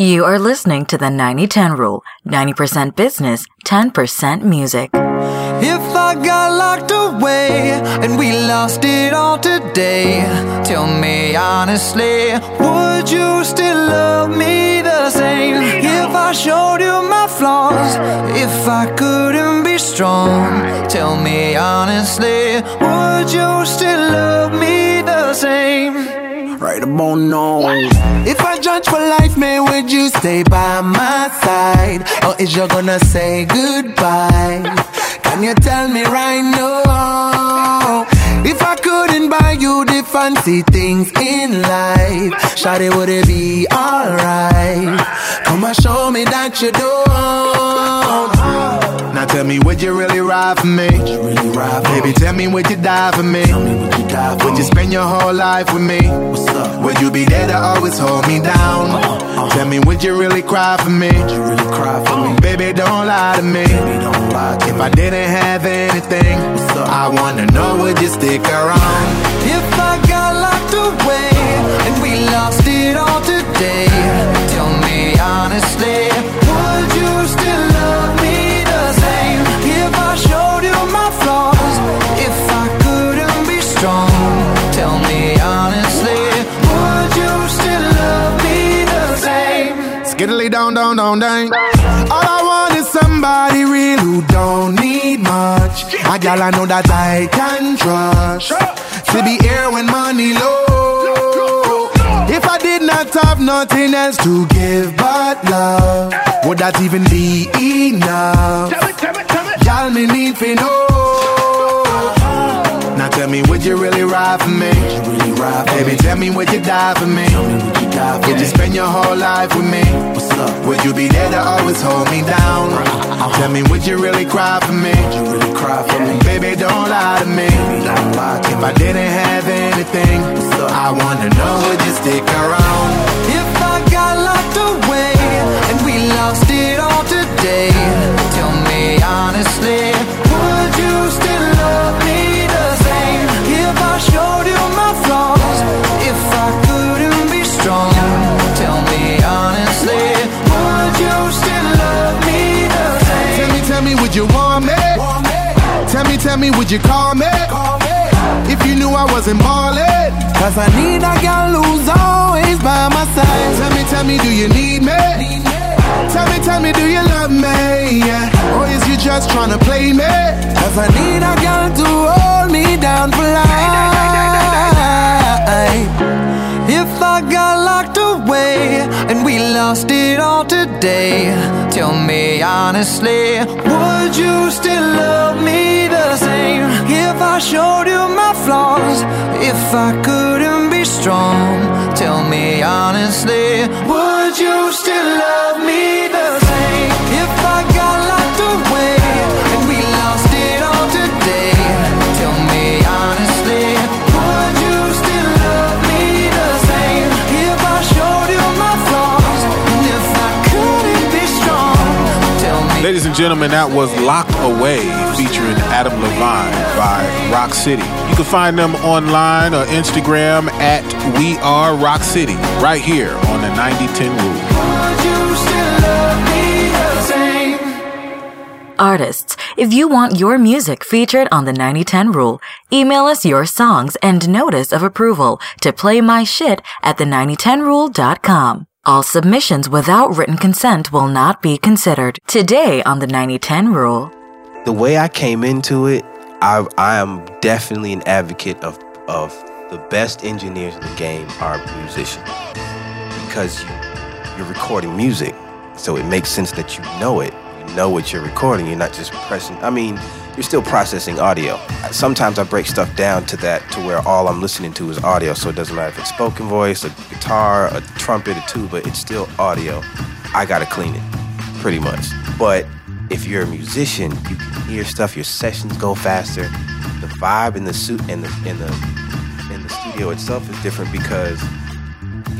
You are listening to the 90 10 rule 90% business, 10% music. If I got locked away and we lost it all today, tell me honestly, would you still love me the same? If I showed you my flaws, if I couldn't be strong, tell me honestly, would you still love me the same? right about now. If I judge for life, man, would you stay by my side? Or is you gonna say goodbye? Can you tell me right now? If I couldn't buy you the fancy things in life, Shawty, would it be alright? Come and show me that you don't. Now tell me, would you really ride for me? Would you really ride for Baby, tell me, would you die for me? Tell me, would you die for Would you spend your whole life with me? What's up? Would you be there to always hold me down? Tell me, would you really cry for me? Would you really cry for me? Baby, don't lie to me. Baby, don't lie to If me. I didn't have anything? I wanna know, would you stick around? If I got locked away and we lost it all today, tell me honestly, would you still same? Skiddly down, down, down, down. All I want is somebody real who don't need much. A gal I know that I can trust. To be here when money low. If I did not have nothing else to give but love, would that even be enough? Y'all me need to know. Tell me, would you really ride for me? Really ride for Baby, me? tell me, would you die for me? Tell me, would you die for Would you spend your whole life with me? What's up? Would you be there to always hold me down? Uh-huh. Tell me, would you really cry for me? Would you really cry for me? Baby, don't lie to me. Don't lie to If. I didn't have anything, up? I wanna know, would you stick around? If I got locked away and we lost it all today, tell me honestly, would you still love me showed you my flaws, if I couldn't be strong, tell me honestly, would you still love me the same? Tell me, tell me, would you want me? Tell me, tell me, would you call me? If you knew I wasn't ballin'. Cause I need a girl who's always by my side. Tell me, tell me, do you need me? Tell me, tell me, do you love me? You just tryna play me? Cause I need a girl to hold me down for life. If I got locked away and we lost it all today, tell me honestly, would you still love me the same? If I showed you my flaws, if I couldn't be strong, tell me honestly, would you still love me Ladies and gentlemen, that was Locked Away featuring Adam Levine by Rock City. You can find them online or Instagram at We Are Rock City, right here on the 9010 Rule. Artists, if you want your music featured on the 9010 rule, email us your songs and notice of approval to playmyshit at the9010rule.com. All submissions without written consent will not be considered. Today on the 9010 rule. the way I came into it, I I am definitely an advocate of of the best engineers in the game are musicians because you, you're recording music, so it makes sense that you know it. Know what you're recording. You're not just pressing. I mean, you're still processing audio. Sometimes I break stuff down to that to where all I'm listening to is audio, so it doesn't matter if it's spoken voice, a guitar, a trumpet, a tuba. It's still audio. I gotta clean it, pretty much. But if you're a musician, you can hear stuff. Your sessions go faster. The vibe in the suit in the in the in the studio itself is different because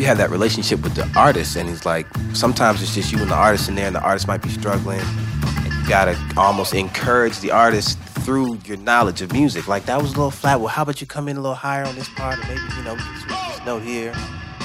you have that relationship with the artist, and he's like, sometimes it's just you and the artist in there, and the artist might be struggling, and you gotta almost encourage the artist through your knowledge of music. Like that was a little flat. Well, how about you come in a little higher on this part, or maybe you know, switch this note here.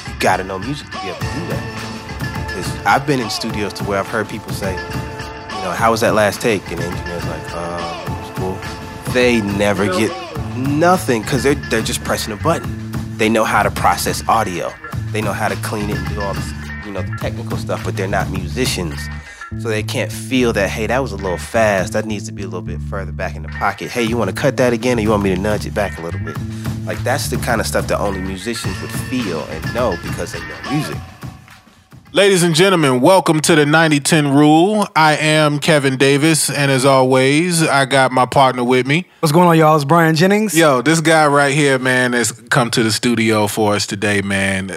You gotta know music to be able to do that. Because I've been in studios to where I've heard people say, you know, how was that last take? And the engineer's like, uh, it was cool. They never get nothing because they're, they're just pressing a button. They know how to process audio. They know how to clean it and do all this, you know, the technical stuff, but they're not musicians. So they can't feel that, hey, that was a little fast. That needs to be a little bit further back in the pocket. Hey, you want to cut that again or you want me to nudge it back a little bit? Like that's the kind of stuff that only musicians would feel and know because they know music. Ladies and gentlemen, welcome to the 90-10 rule. I am Kevin Davis, and as always, I got my partner with me. What's going on, y'all? It's Brian Jennings. Yo, this guy right here, man, has come to the studio for us today, man.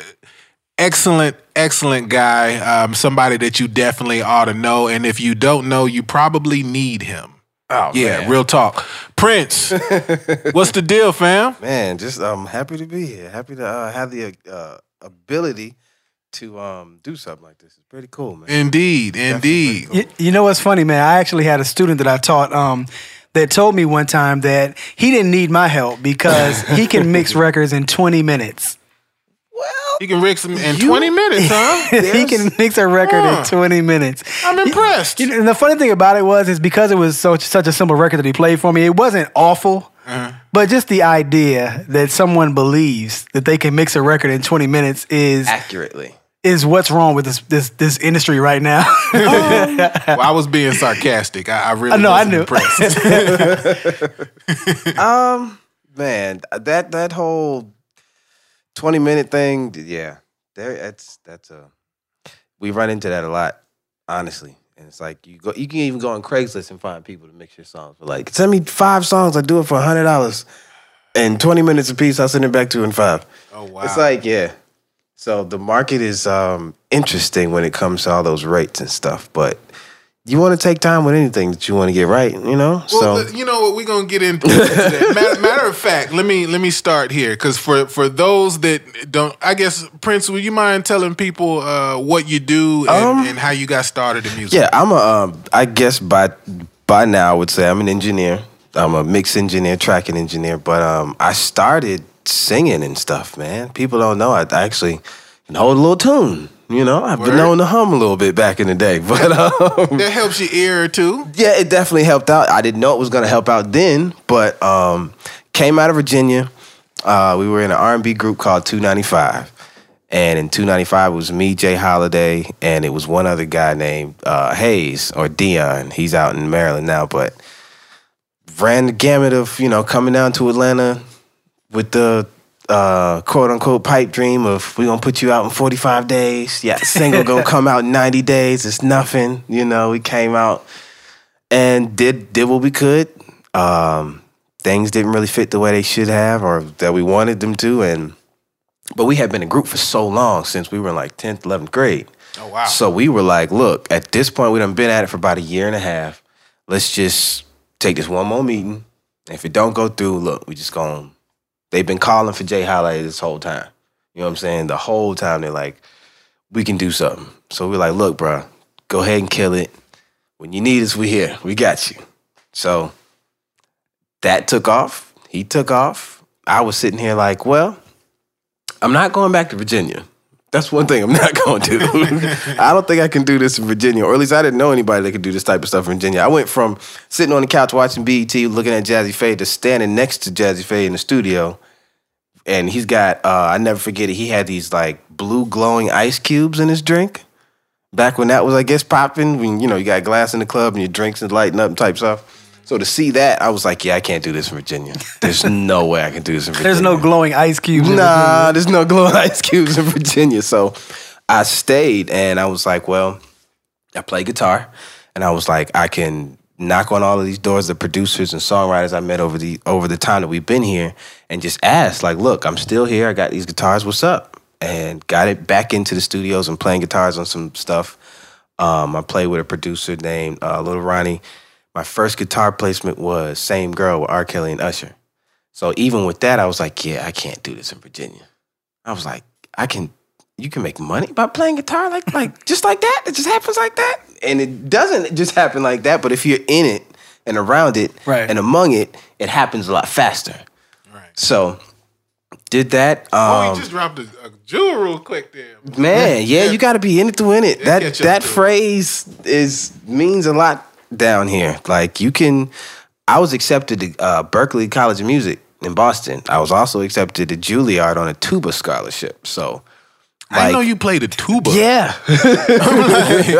Excellent, excellent guy. Um, somebody that you definitely ought to know, and if you don't know, you probably need him. Oh Yeah, man. real talk. Prince, what's the deal, fam? man, just um happy to be here. Happy to uh, have the uh, ability to um do something like this. It's pretty cool, man. Indeed, Definitely indeed. pretty You, you know what's funny, man? I actually had a student that I taught um, that told me one time that he didn't need my help because he can mix records in 20 minutes. You can rig some in 20 minutes, huh? he can mix a record Huh. in 20 minutes. I'm impressed. You know, and the funny thing about it was, is because it was so such a simple record that he played for me, it wasn't awful. Uh-huh. But just the idea that someone believes that they can mix a record in 20 minutes is Accurately. is what's wrong with this this this industry right now. Well, I was being sarcastic. I, I really know, I wasn't knew. impressed. Um, man, that that whole twenty minute thing, yeah, there. That's that's a. We run into that a lot, honestly. And it's like you go, you can even go on Craigslist and find people to mix your songs. But like, send me five songs, I do it for hundred dollars, and twenty minutes a piece. I'll send it back to you in five. Oh, wow. It's like yeah. So the market is um interesting when it comes to all those rates and stuff, but. You want to take time with anything that you want to get right, you know. Well, so you know what? We're gonna get into matter, matter of fact, let me let me start here because for for those that don't, I guess Prince, would you mind telling people uh, what you do and, Um, and how you got started in music? Yeah, I'm a. Um, I guess by by now I would say I'm an engineer. I'm a mix engineer, tracking engineer. But um, I started singing and stuff, man. People don't know I actually can hold a little tune. You know, I've been known to hum a little bit back in the day. But um, that helps your ear too. yeah, it definitely helped out. I didn't know it was going to help out then, but um, came out of Virginia. Uh, we were in an R&B group called 295. And in 295 it was me, Jay Holiday, and it was one other guy named uh, Hayes or Dion. He's out in Maryland now, but ran the gamut of, you know, coming down to Atlanta with the uh, quote unquote pipe dream of we're gonna put you out in 45 days. Yeah, single gonna come out in 90 days. It's nothing. You know, we came out and did did what we could. Um, things didn't really fit the way they should have or that we wanted them to. And but we had been a group for so long since we were in like 10th, 11th grade. Oh wow. So we were like, look, at this point, we done been at it for about a year and a half. Let's just take this one more meeting. If it don't go through, look, we just going they've been calling for Jay Holiday this whole time. You know what I'm saying? The whole time they're like, we can do something. So we're like, look, bro, go ahead and kill it. When you need us, we're here. We got you. So that took off. He took off. I was sitting here like, well, I'm not going back to Virginia. That's one thing I'm not going to do. I don't think I can do this in Virginia, or at least I didn't know anybody that could do this type of stuff in Virginia. I went from sitting on the couch watching BET, looking at Jazze Pha, to standing next to Jazze Pha in the studio, and he's got uh, I never forget it. He had these like blue glowing ice cubes in his drink. Back when that was, I guess, popping. When you know you got glass in the club and your drinks and lighting up and type stuff. So to see that, I was like, yeah, I can't do this in Virginia. There's no way I can do this in Virginia. There's no glowing ice cubes. in Nah, there's no glowing ice cubes in Virginia. So I stayed and I was like, well, I play guitar and I was like, I can knock on all of these doors, the producers and songwriters I met over the over the time that we've been here and just ask, like, look, I'm still here. I got these guitars. What's up? And got it back into the studios and playing guitars on some stuff. Um, I played with a producer named uh, Little Ronnie. My first guitar placement was Same Girl with R. Kelly and Usher. So even with that, I was like, yeah, I can't do this in Virginia. I was like, I can, you can make money by playing guitar like, like just like that. It just happens like that, and it doesn't just happen like that. But if you're in it and around it Right. and among it, it happens a lot faster. Right. So Did that. oh, Um, he just dropped a, a jewel real quick there. man, yeah, you got to be in it to win it. Yeah, that that phrase is means a lot down here. Like you can. I was accepted to uh, Berklee College of Music in Boston. I was also accepted to Juilliard on a tuba scholarship. So. I know you played the tuba. Yeah,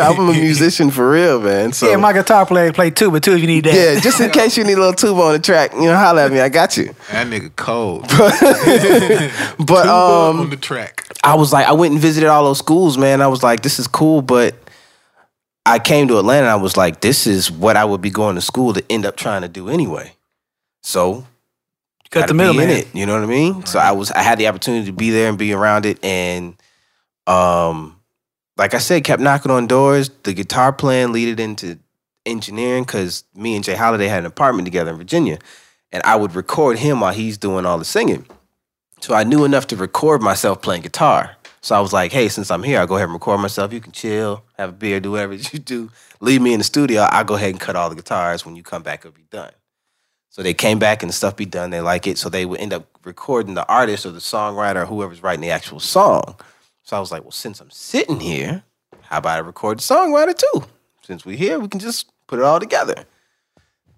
I'm a musician for real, man. So yeah, my guitar player play tuba too if you need that. yeah, just in case you need a little tuba on the track, you know, holla at me. I got you. That nigga cold. But Tuba um, on the track. I was like, I went and visited all those schools, man. I was like, this is cool, but I came to Atlanta. and I was like, this is what I would be going to school to end up trying to do anyway. So Cut the middle in it. You know what I mean? So I was, I had the opportunity to be there and be around it, and um, like I said, kept knocking on doors. The guitar playing leaded into engineering because me and Jay Holiday had an apartment together in Virginia, and I would record him while he's doing all the singing. So I knew enough to record myself playing guitar. So I was like, hey, since I'm here, I'll go ahead and record myself. You can chill, have a beer, do whatever you do. Leave me in the studio. I'll go ahead and cut all the guitars. When you come back, it'll be done. So they came back and the stuff be done. They like it. So they would end up recording the artist or the songwriter or whoever's writing the actual song. So I was like, well, since I'm sitting here, how about I record the songwriter too? Since we're here, we can just put it all together.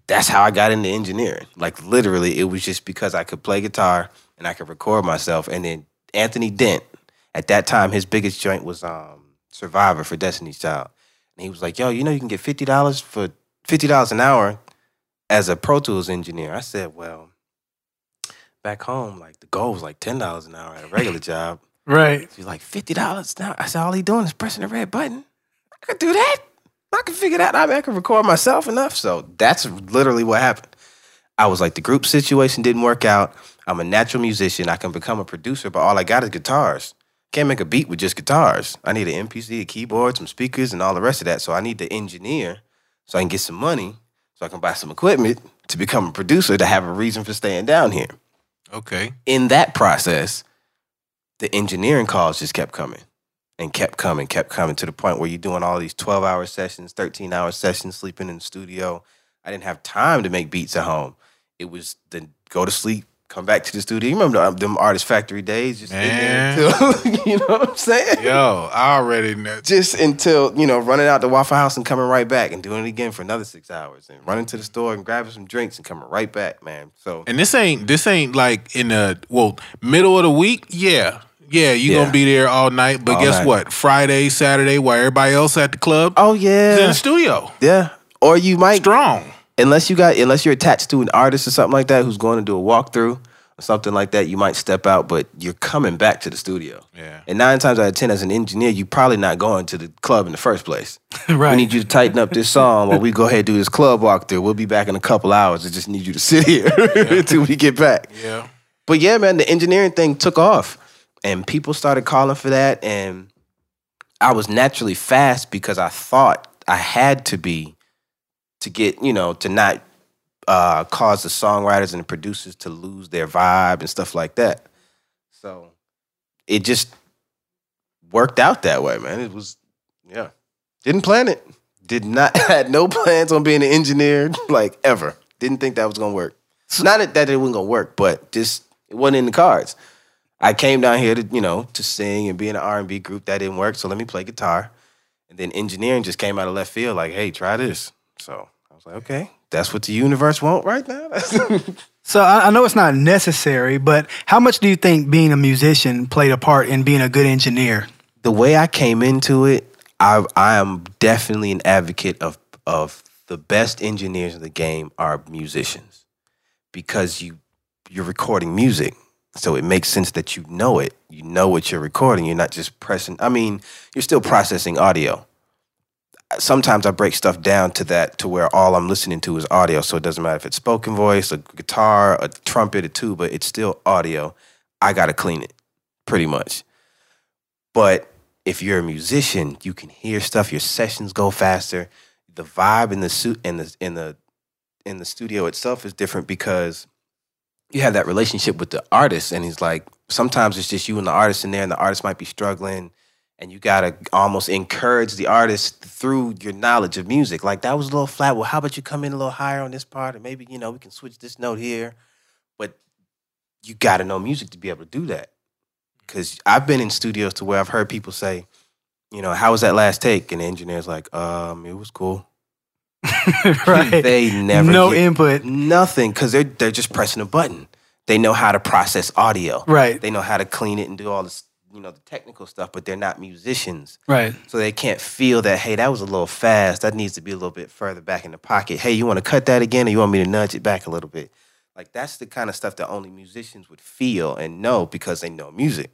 That's how I got into engineering. Like literally, it was just because I could play guitar and I could record myself. And then Anthony Dent, at that time, his biggest joint was um, Survivor for Destiny's Child. And he was like, yo, you know you can get $50 for $50 an hour as a Pro Tools engineer. I said, well, back home, like the goal was like $10 an hour at a regular job. Right. He's like, $50 now. I said, all he doing is pressing the red button. I could do that. I could figure that out. I, mean, I could record myself enough. So that's literally what happened. I was like, the group situation didn't work out. I'm a natural musician. I can become a producer, but all I got is guitars. Can't make a beat with just guitars. I need an MPC, a keyboard, some speakers, and all the rest of that. So I need to engineer so I can get some money so I can buy some equipment to become a producer to have a reason for staying down here. Okay. In that process, the engineering calls just kept coming and kept coming, kept coming to the point where you're doing all these 12 hour sessions, 13 hour sessions, sleeping in the studio. I didn't have time to make beats at home. It was the go to sleep, come back to the studio. You remember them- them artist factory days? Just Man. until, you know what I'm saying? Yo, I already know. Just until, you know, running out the Waffle House and coming right back and doing it again for another six hours and running to the store and grabbing some drinks and coming right back, man. So And this ain't this ain't like in the well middle of the week. Yeah, yeah, you Yeah. gonna be there all night. But All guess night. what? Friday, Saturday, while everybody else at the club, Oh yeah, in the studio, Yeah. Or you might strong. Unless you got unless you're attached to an artist or something like that who's going to do a walkthrough or something like that, you might step out, but you're coming back to the studio. Yeah. And nine times out of ten, as an engineer, you're probably not going to the club in the first place. right. We need you to tighten up this song while we go ahead and do this club walkthrough. We'll be back in a couple hours. I just need you to sit here until we get back. Yeah. But yeah, man, the engineering thing took off and people started calling for that. And I was naturally fast because I thought I had to be to get, you know, to not uh, cause the songwriters and the producers to lose their vibe and stuff like that. So it just worked out that way, man. It was, yeah. Didn't plan it. Did not, had no plans on being an engineer, like ever. Didn't think that was gonna work. So, Not that, that it wasn't gonna work, but just it wasn't in the cards. I came down here to, you know, to sing and be in an R and B group. That didn't work, so let me play guitar. And then engineering just came out of left field, like, hey, try this. So I was like, okay, that's what the universe want right now. So I, I know it's not necessary, but how much do you think being a musician played a part in being a good engineer? the way I came into it, I I am definitely an advocate of of the best engineers in the game are musicians because you you're recording music. So it makes sense that you know it. You know what you're recording. You're not just pressing. I mean, you're still processing audio. Sometimes I break stuff down to that to where all I'm listening to is audio. So it doesn't matter if it's spoken voice, a guitar, a trumpet, a tuba, it's still audio. I gotta clean it, pretty much. But if you're a musician, you can hear stuff. Your sessions go faster. The vibe in the suit in the in the in the studio itself is different because you have that relationship with the artist, and he's like sometimes it's just you and the artist in there, and the artist might be struggling, and you gotta almost encourage the artist through your knowledge of music. Like that was a little flat. Well, how about you come in a little higher on this part, and maybe you know we can switch this note here. But you got to know music to be able to do that. Because I've been in studios to where I've heard people say, you know, how was that last take? And the engineer's like, um, it was cool. right. They never no input. nothing because they're they're just pressing a button. They know how to process audio. Right. They know how to clean it and do all this, you know, the technical stuff. But they're not musicians, Right. so they can't feel that. Hey, that was a little fast. That needs to be a little bit further back in the pocket. Hey, you want to cut that again, or you want me to nudge it back a little bit? Like that's the kind of stuff that only musicians would feel and know because they know music.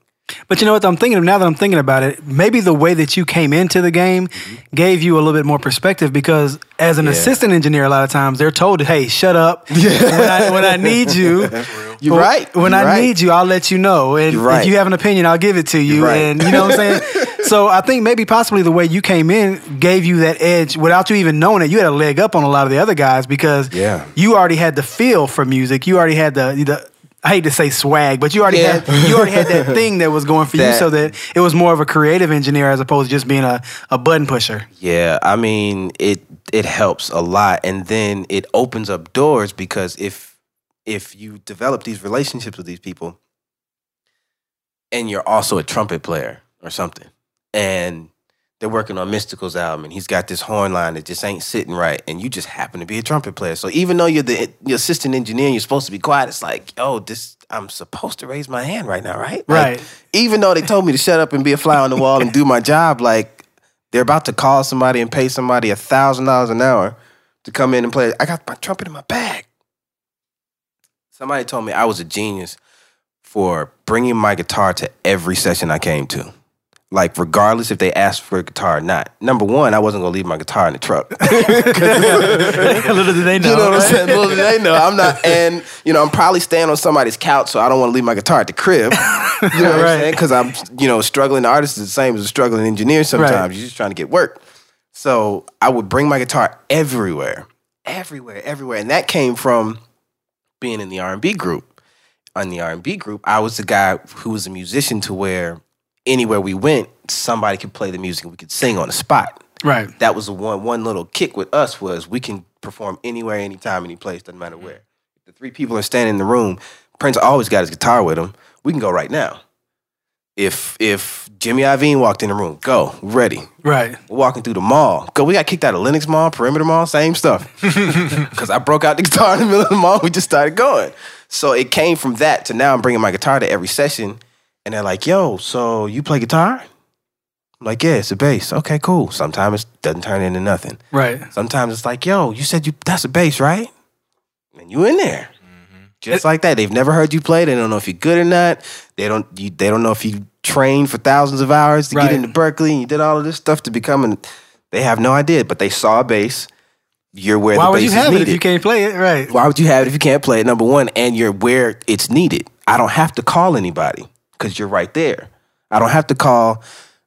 But you know what I'm thinking of now that I'm thinking about it, maybe the way that you came into the game gave you a little bit more perspective because as an Yeah. assistant engineer, a lot of times they're told, "Hey, shut up. When, I, when I need you, You're right. When You're I right. need you, I'll let you know. And right. if you have an opinion, I'll give it to you. Right. And you know what I'm saying? so I think maybe possibly the way you came in gave you that edge without you even knowing it. You had a leg up on a lot of the other guys because Yeah. you already had the feel for music. You already had the the I hate to say swag, but you already Yeah. had you already had that thing that was going for you, so that it was more of a creative engineer as opposed to just being a, a button pusher. Yeah, I mean it it helps a lot and then it opens up doors because if if you develop these relationships with these people and you're also a trumpet player or something and they're working on Mystikal's album and he's got this horn line that just ain't sitting right and you just happen to be a trumpet player. So even though you're the, the assistant engineer and you're supposed to be quiet, it's like, oh, this I'm supposed to raise my hand right now, right? Like, Right. even though they told me to shut up and be a fly on the wall and do my job, like they're about to call somebody and pay somebody a thousand dollars an hour to come in and play. I got my trumpet in my bag. Somebody told me I was a genius for bringing my guitar to every session I came to. Like, regardless if they asked for a guitar or not. Number one, I wasn't gonna leave my guitar in the truck. Little did they know. You know what I'm saying? Little do they know. I'm not, and you know, I'm probably staying on somebody's couch, so I don't want to leave my guitar at the crib. You know what I'm saying? Because I'm, you know, struggling artist is the same as a struggling engineer. Sometimes you're just trying to get work. So I would bring my guitar everywhere, everywhere, everywhere, and that came from being in the R&B group. On the R&B group, I was the guy who was a musician to where anywhere we went, somebody could play the music and we could sing on the spot Right. that was the one one little kick with us was we can perform anywhere, anytime, any place, doesn't matter where. If the three people are standing in the room, Prince always got his guitar with him. We can go right now. If if Jimmy Iovine walked in the room, go, ready. Right. We're walking through the mall. Go, we got kicked out of Lenox Mall, Perimeter Mall, same stuff. Because I broke out the guitar in the middle of the mall, we just started going. So it came from that to now I'm bringing my guitar to every session, and they're like, "Yo, so you play guitar?" I'm like, "Yeah, it's a bass. Okay, cool." Sometimes it doesn't turn into nothing. Right. Sometimes it's like, "Yo, you said you that's a bass, right?" And you in there, mm-hmm. just like that. They've never heard you play. They don't know if you're good or not. They don't. You, they don't know if you trained for thousands of hours to Right. get into Berklee and you did all of this stuff to become an. They have no idea, but they saw a bass. You're where Why the would bass you is have it needed. if you can't play it? Right. Why would you have it if you can't play it? Number one, and you're where it's needed. I don't have to call anybody because you're right there. I don't have to call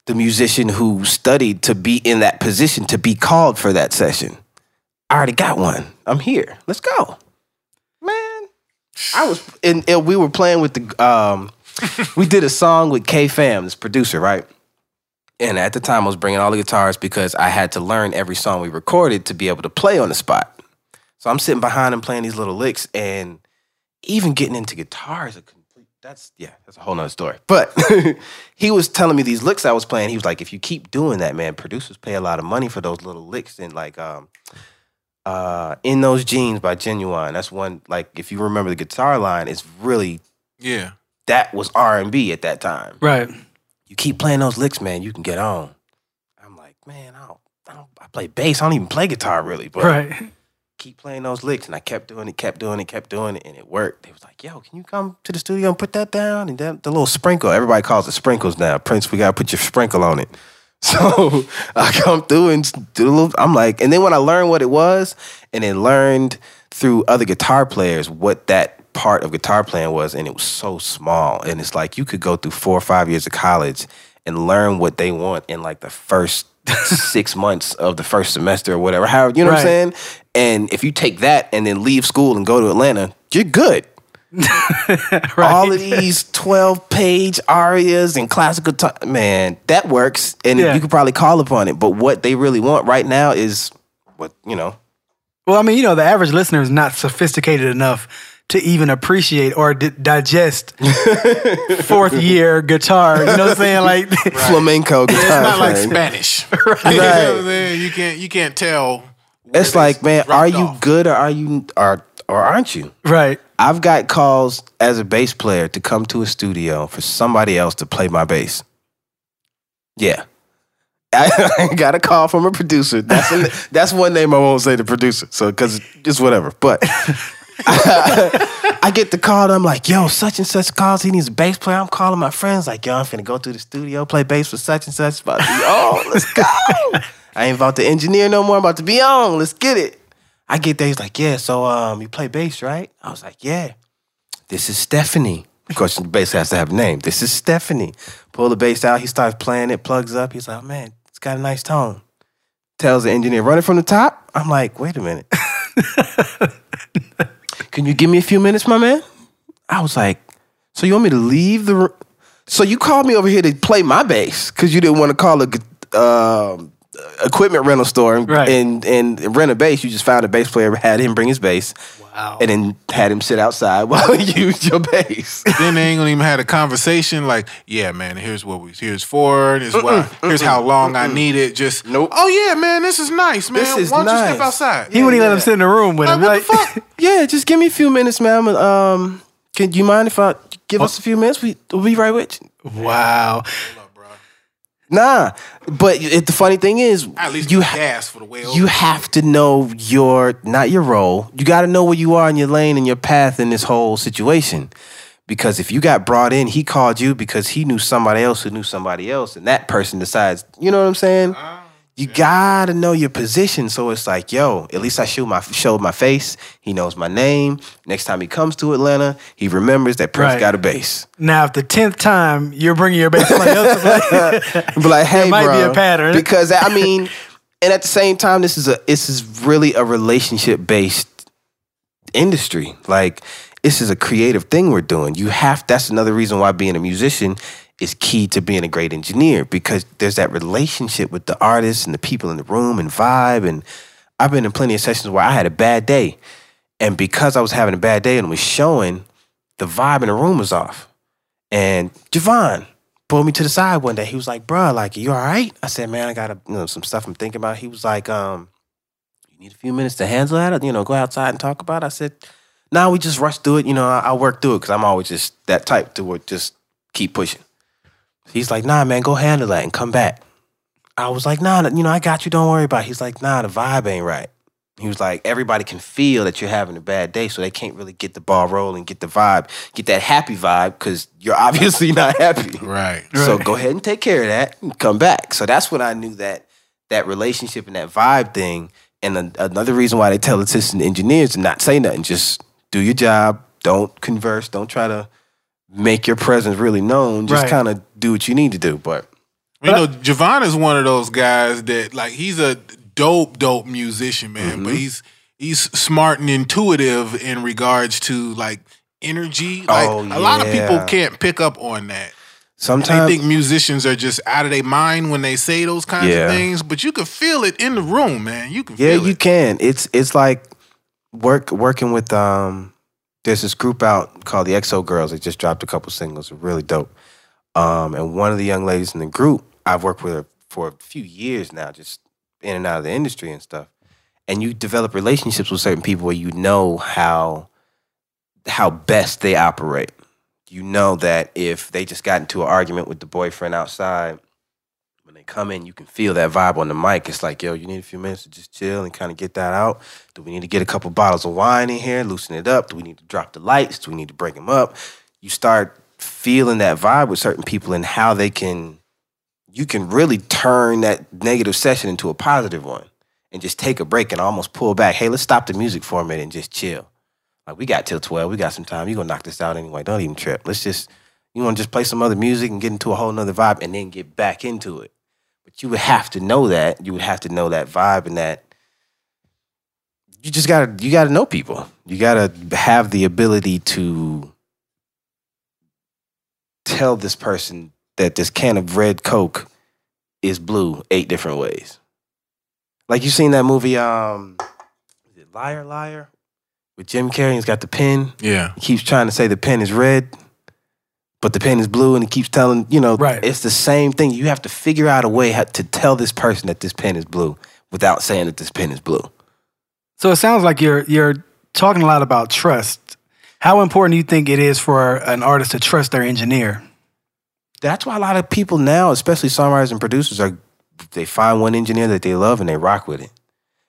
the musician who studied to be in that position to be called for that session. I already got one. I'm here. Let's go, man. I was and, and we were playing with the um, we did a song with K Fam, this producer, right? And at the time, I was bringing all the guitars because I had to learn every song we recorded to be able to play on the spot. So I'm sitting behind him playing these little licks, and even getting into guitars. is. That's yeah, that's a whole nother story. But he was telling me these licks I was playing. He was like, if you keep doing that, man, producers pay a lot of money for those little licks. And like, um, uh, in those jeans by Ginuwine. That's one. Like, if you remember the guitar line, it's really Yeah. that was R and B at that time Right. you keep playing those licks, man, you can get on. I'm like, man, I don't, I don't, I play bass. I don't even play guitar really, but Right. Keep playing those licks. And I kept doing it, kept doing it, kept doing it, and it worked. They was like, yo, can you come to the studio and put that down? And that, the little sprinkle, everybody calls it sprinkles now. Prince, we gotta put your sprinkle on it. So I come through and do a little. I'm like, and then when I learned what it was, and then learned through other guitar players what that part of guitar playing was, and it was so small. And it's like you could go through four or five years of college and learn what they want in like the first six months of the first semester or whatever. How you know what I'm saying? And if you take that and then leave school and go to Atlanta, you're good. All of these 12 page arias and classical time, man, that works. And Yeah. you could probably call upon it. But what they really want right now is what, you know, Well, I mean, you know, the average listener is not sophisticated enough to even appreciate or di- digest fourth year guitar. You know what I'm saying? Like Flamenco guitar. It's not like playing. Spanish. You know what I'm saying? You can't you can't tell. It's like, man, are you off. good or are you or or aren't you? right. I've got calls as a bass player to come to a studio for somebody else to play my bass. Yeah. I got a call from a producer. That's a, that's one name I won't say the producer. So because just whatever. But I get the call. And I'm like, yo, such and such calls. He needs a bass player. I'm calling my friends. Like, yo, I'm finna go to the studio, play bass for such and such. About to be on. Let's go. I ain't about to engineer no more. I'm about to be on. Let's get it. I get there. He's like, yeah. So um, you play bass, right? I was like, yeah. This is Stephanie. Of course, the bass has to have a name. This is Stephanie. Pull the bass out. He starts playing it. Plugs up. He's like, man, it's got a nice tone. Tells the engineer, run it from the top. I'm like, wait a minute. Can you give me a few minutes, my man? I was like, so you want me to leave the room? So you called me over here to play my bass because you didn't want to call a um, equipment rental store and, Right. and and rent a bass. You just found a bass player, had him bring his bass, Wow. and then had him sit outside while you used your bass. Then they ain't gonna even had a conversation like, yeah, man, here's what we here's for, here's why, here's how long I need it. Just Nope. Oh yeah, man, this is nice, man. This is Why don't you nice. step outside? he wouldn't even let him sit in the room with Like, him. what Like, the fuck? yeah, just give me a few minutes, man. Um, can you mind if I give us a few minutes? We we'll be right with you. wow. Nah, but it, the funny thing is, At least you gas for the you have to know your not your role. You got to know where you are in your lane and your path in this whole situation. Because if you got brought in, he called you because he knew somebody else who knew somebody else, and that person decides. You know what I'm saying? Uh-huh. You gotta know your position. So it's like, yo, at least I showed my showed my face. He knows my name. Next time he comes to Atlanta, he remembers that Prince Right. got a bass. Now, if the tenth time you're bringing your bass player up to play, But like, hey, might be bro, a pattern. because I mean, and at the same time, this is a this is really a relationship based industry. Like, this is a creative thing we're doing. You have that's another reason why being a musician is key to being a great engineer because there's that relationship with the artists and the people in the room and vibe. And I've been in plenty of sessions where I had a bad day, and because I was having a bad day and was showing, the vibe in the room was off. And Javon pulled me to the side one day. He was like, "Bruh, like, you all right?" I said, "Man, I got you know, some stuff I'm thinking about." He was like, "Um, you need a few minutes to handle that, you know, go outside and talk about." it. I said, "Nah, we just rush through it. You know, I, I'll work through it because I'm always just that type to just keep pushing." He's like, "Nah, man, go handle that and come back." I was like, "Nah, you know, I got you. Don't worry about." it. He's like, "Nah, the vibe ain't right." He was like, everybody can feel that you're having a bad day, so they can't really get the ball rolling, get the vibe, get that happy vibe, because you're obviously not happy. Right. So go ahead and take care of that and come back. So that's when I knew that that relationship and that vibe thing. And an- another reason why they tell assistant engineers to not say nothing, just do your job, don't converse, don't try to make your presence really known. Just Right. kind of do what you need to do. But You know, Javon is one of those guys that like he's a dope, dope musician, man. Mm-hmm. But he's he's smart and intuitive in regards to like energy. Like Oh, a lot of people yeah. can't pick up on that. Sometimes I sometimes think musicians are just out of their mind when they say those kinds Yeah. of things, but you can feel it in the room, man. You can Yeah, feel you it. can. It's it's like work working with um there's this group out called the EXO Girls. They just dropped a couple singles. Really dope. Um and one of the young ladies in the group, I've worked with her for a few years now, just in and out of the industry and stuff. And you develop relationships with certain people where you know how how best they operate. You know that if they just got into an argument with the boyfriend outside, come in, you can feel that vibe on the mic. It's like, yo, you need a few minutes to just chill and kind of get that out. Do we need to get a couple bottles of wine in here, loosen it up? Do we need to drop the lights? Do we need to break them up? You start feeling that vibe with certain people and how they can, you can really turn that negative session into a positive one and just take a break and almost pull back. Hey, let's stop the music for a minute and just chill. Like we got till twelve. We got some time. You gonna knock this out anyway. Don't even trip. Let's just you want to just play some other music and get into a whole nother vibe and then get back into it. But you would have to know that. You would have to know that vibe and that you just gotta you gotta know people. You gotta have the ability to tell this person that this can of red Coke is blue eight different ways. Like you seen that movie, um is it Liar Liar? with Jim Carrey. He's got the pen. Yeah. He keeps trying to say the pen is red, but the pen is blue, and he keeps telling you know, Right. it's the same thing. You have to figure out a way how to tell this person that this pen is blue without saying that this pen is blue. So it sounds like you're you're talking a lot about trust. How important do you think it is for an artist to trust their engineer? That's why a lot of people now, especially songwriters and producers, are they find one engineer that they love and they rock with it.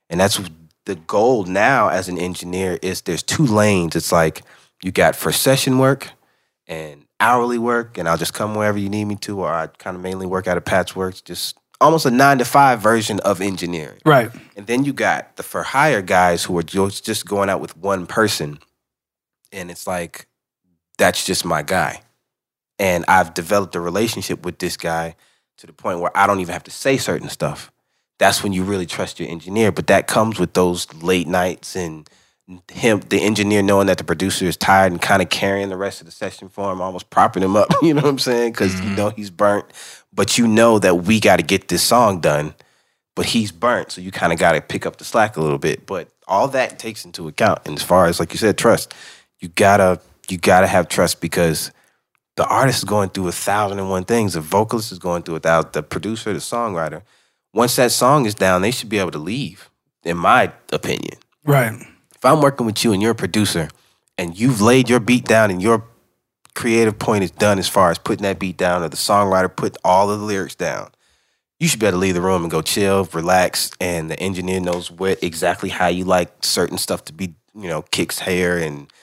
And that's the goal now as an engineer is there's two lanes. It's like you got for session work and hourly work, and I'll just come wherever you need me to, or I kind of mainly work out of Patchworks, just almost a nine to five version of engineering. Right. And then you got the for hire guys who are just just going out with one person, and it's like that's just my guy. And I've developed a relationship with this guy to the point where I don't even have to say certain stuff. That's when you really trust your engineer. But that comes with those late nights and him, the engineer, knowing that the producer is tired and kind of carrying the rest of the session for him, almost propping him up. You know what I'm saying? Because you mm-hmm. know he's burnt, but you know that we got to get this song done. But he's burnt, so you kind of got to pick up the slack a little bit. But all that takes into account. And as far as like you said, trust, you gotta you gotta have trust because the artist is going through a thousand and one things. The vocalist is going through a thousand. The producer, the songwriter. Once that song is down, they should be able to leave. In my opinion, Right. If I'm working with you and you're a producer and you've laid your beat down and your creative point is done as far as putting that beat down or the songwriter put all of the lyrics down, you should be able to leave the room and go chill, relax, and the engineer knows what exactly how you like certain stuff to be, you know, kicks hair and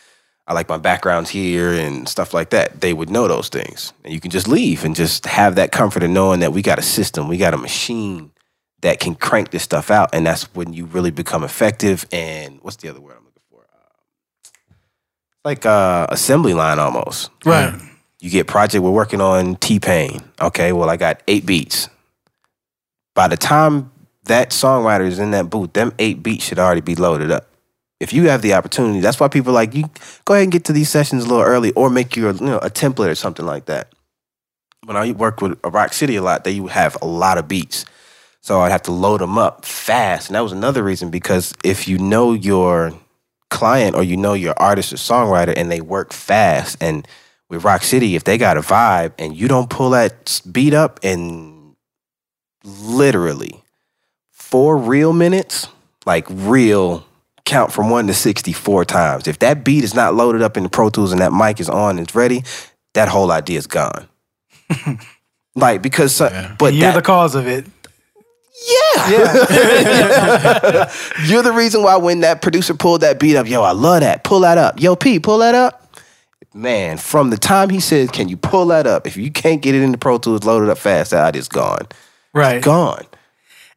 I like my backgrounds here and stuff like that. They would know those things. And you can just leave and just have that comfort of knowing that we got a system, we got a machine that can crank this stuff out. And that's when you really become effective. And what's the other word I'm looking for? Uh, like uh, assembly line almost. Right. You get project, we're working on T Pain. Okay, well, I got eight beats. By the time that songwriter is in that booth, them eight beats should already be loaded up. If you have the opportunity, that's why people like you go ahead and get to these sessions a little early or make your you know a template or something like that. When I work with Rock City a lot, they have a lot of beats. So I'd have to load them up fast. And that was another reason because if you know your client or you know your artist or songwriter and they work fast and with Rock City, if they got a vibe and you don't pull that beat up in literally four real minutes, like real count from one to 64 times. If that beat is not loaded up in the Pro Tools and that mic is on and it's ready, that whole idea is gone. like, because, so- but You're that, the cause of it. Yeah. You're the reason why when that producer pulled that beat up, yo, I love that. Pull that up. Yo, P, pull that up. Man, from the time he said, Can you pull that up? If you can't get it in the Pro Tools loaded up fast, that idea's gone. Right. Gone.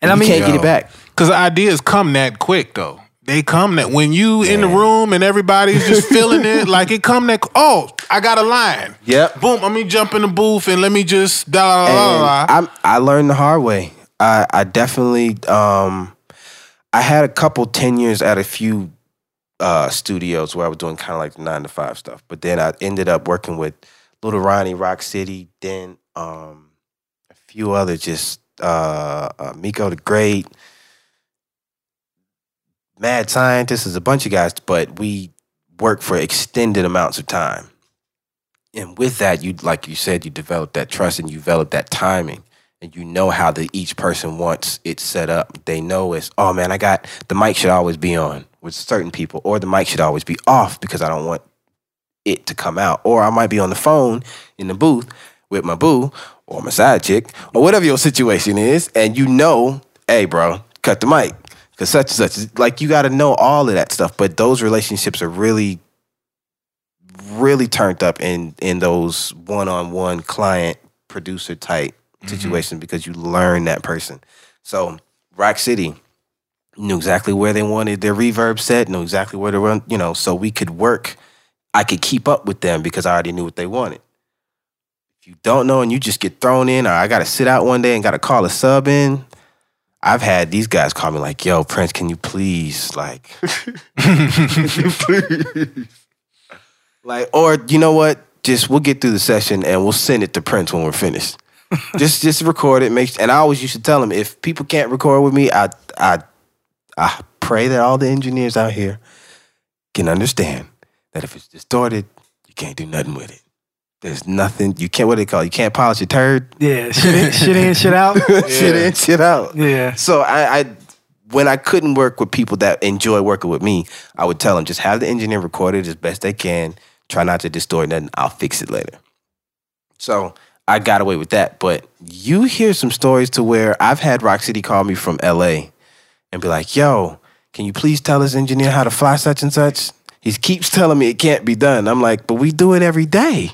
And I mean, you can't get it back. Because ideas come that quick though. They come that when you in the room and everybody's just feeling it, like it come that oh, I got a line. Yep. Boom, let me jump in the booth and let me just da la la la. And la. I'm, I learned the hard way. I, I definitely, um, I had a couple tenures at a few uh, studios where I was doing kind of like nine to five stuff. But then I ended up working with Little Ronnie, Rock City, then um, a few other just uh, uh, Miko the Great, Mad Scientist, is a bunch of guys, but we work for extended amounts of time. And with that, you like you said, you develop that trust and you develop that timing. And you know how the each person wants it set up. They know it's, oh man, I got the mic should always be on with certain people, or the mic should always be off because I don't want it to come out. Or I might be on the phone in the booth with my boo or my side chick or whatever your situation is, and you know, hey, bro, cut the mic because such and such. Like you got to know all of that stuff. But those relationships are really, really turned up in in those one on one client producer type Mm-hmm. situations because you learn that person. So Rock City knew exactly where they wanted their reverb set, knew exactly where to run, you know, so we could work. I could keep up with them because I already knew what they wanted. If you don't know and you just get thrown in, or I got to sit out one day and got to call a sub in, I've had these guys call me like, "Yo, Prince, can you please like, please, like, or you know what? Just we'll get through the session and we'll send it to Prince when we're finished. Just just record it. Make and I always used to tell them if people can't record with me, I I I pray that all the engineers out here can understand that if it's distorted, you can't do nothing with it. There's nothing you can't. What do they call? it? You can't polish your turd. Yeah, shit in, shit in, shit out. shit in, shit out. Yeah. So I, I, when I couldn't work with people that enjoy working with me, I would tell them just have the engineer record it as best they can. Try not to distort nothing. I'll fix it later. So I got away with that. But you hear some stories to where I've had Rock City call me from LA and be like, "Yo, can you please tell this engineer how to fly such and such?" He keeps telling me it can't be done. I'm like, "But we do it every day."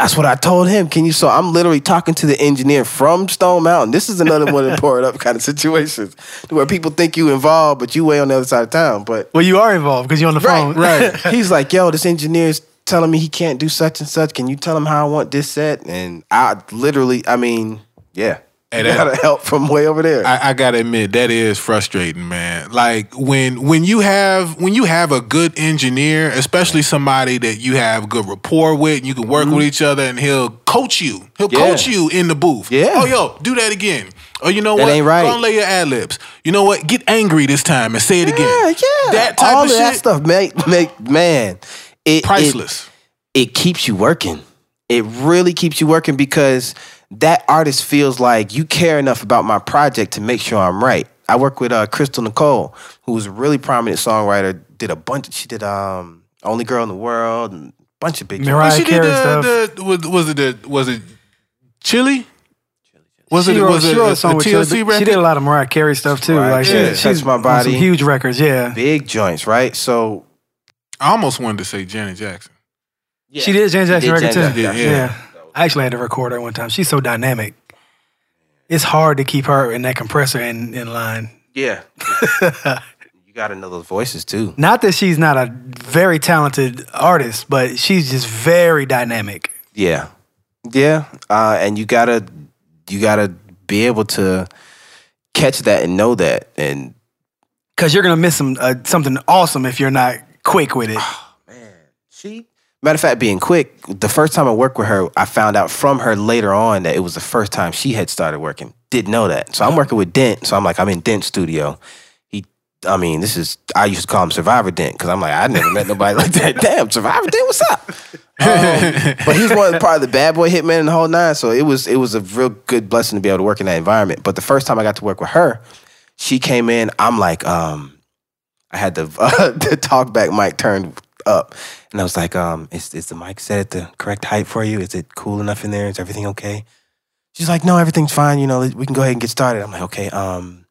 That's what I told him. Can you? So I'm literally talking to the engineer from Stone Mountain. This is another one of the poured up kind of situations where people think you involved, but you way on the other side of town. But Well, you are involved because you're on the phone. right. He's like, yo, this engineer's telling me he can't do such and such. Can you tell him how I want this set? And I literally, I mean, yeah. And that- gotta help from way over there. I, I gotta admit that is frustrating, man. Like when when you have when you have a good engineer, especially somebody that you have good rapport with, and you can work with each other, and he'll coach you. He'll Mm-hmm. Yeah. coach you in the booth. Yeah. Oh, yo, do that again. Or you know That what? ain't right. Don't lay your ad libs. You know what? Get angry this time and say it again. yeah, yeah. That type All of of that shit. stuff make make man. It, it- Priceless. it keeps you working. It really keeps you working because that artist feels like you care enough about my project to make sure I'm right. I work with uh, Crystal Nicole, who's a really prominent songwriter. Did a bunch. Of, she did um, "Only Girl in the World" and a bunch of big. Mariah she did Carey the, stuff. the was, was it the was it Chili? Was she it wrote, was she it wrote a, a song a with TLC Chili. record? She did a lot of Mariah Carey stuff too. Mariah like she, she's Touch My on Body. some huge records. Yeah. big joints, right? So I almost wanted to say Janet Jackson. Yeah. she did Janet Jackson did record Janet too. Jackson, Yeah. yeah. I actually had to record her one time. She's so dynamic. It's hard to keep her in that compressor in, in line. yeah, you got to know those voices too. Not that she's not a very talented artist, but she's just very dynamic. Yeah, yeah, uh, and you gotta you gotta be able to catch that and know that and Because you're gonna miss some uh, something awesome if you're not quick with it. Oh, man, she, matter of fact, being quick, the first time I worked with her, I found out from her later on that it was the first time she had started working. Didn't know that. So I'm working with Dent. So I'm like, I'm in Dent studio. He, I mean, this is, I used to call him Survivor Dent because I'm like, I never met nobody like that. Damn, Survivor Dent, what's up? Um, but he's one part of the bad boy hitman in the whole nine. So it was, it was a real good blessing to be able to work in that environment. But the first time I got to work with her, she came in, I'm like, um, I had the uh, the talk back mic turned up, and I was like, um, is is the mic set at the correct height for you? Is it cool enough in there? Is everything okay? She's like, no, everything's fine. You know, we can go ahead and get started. I'm like, okay, um,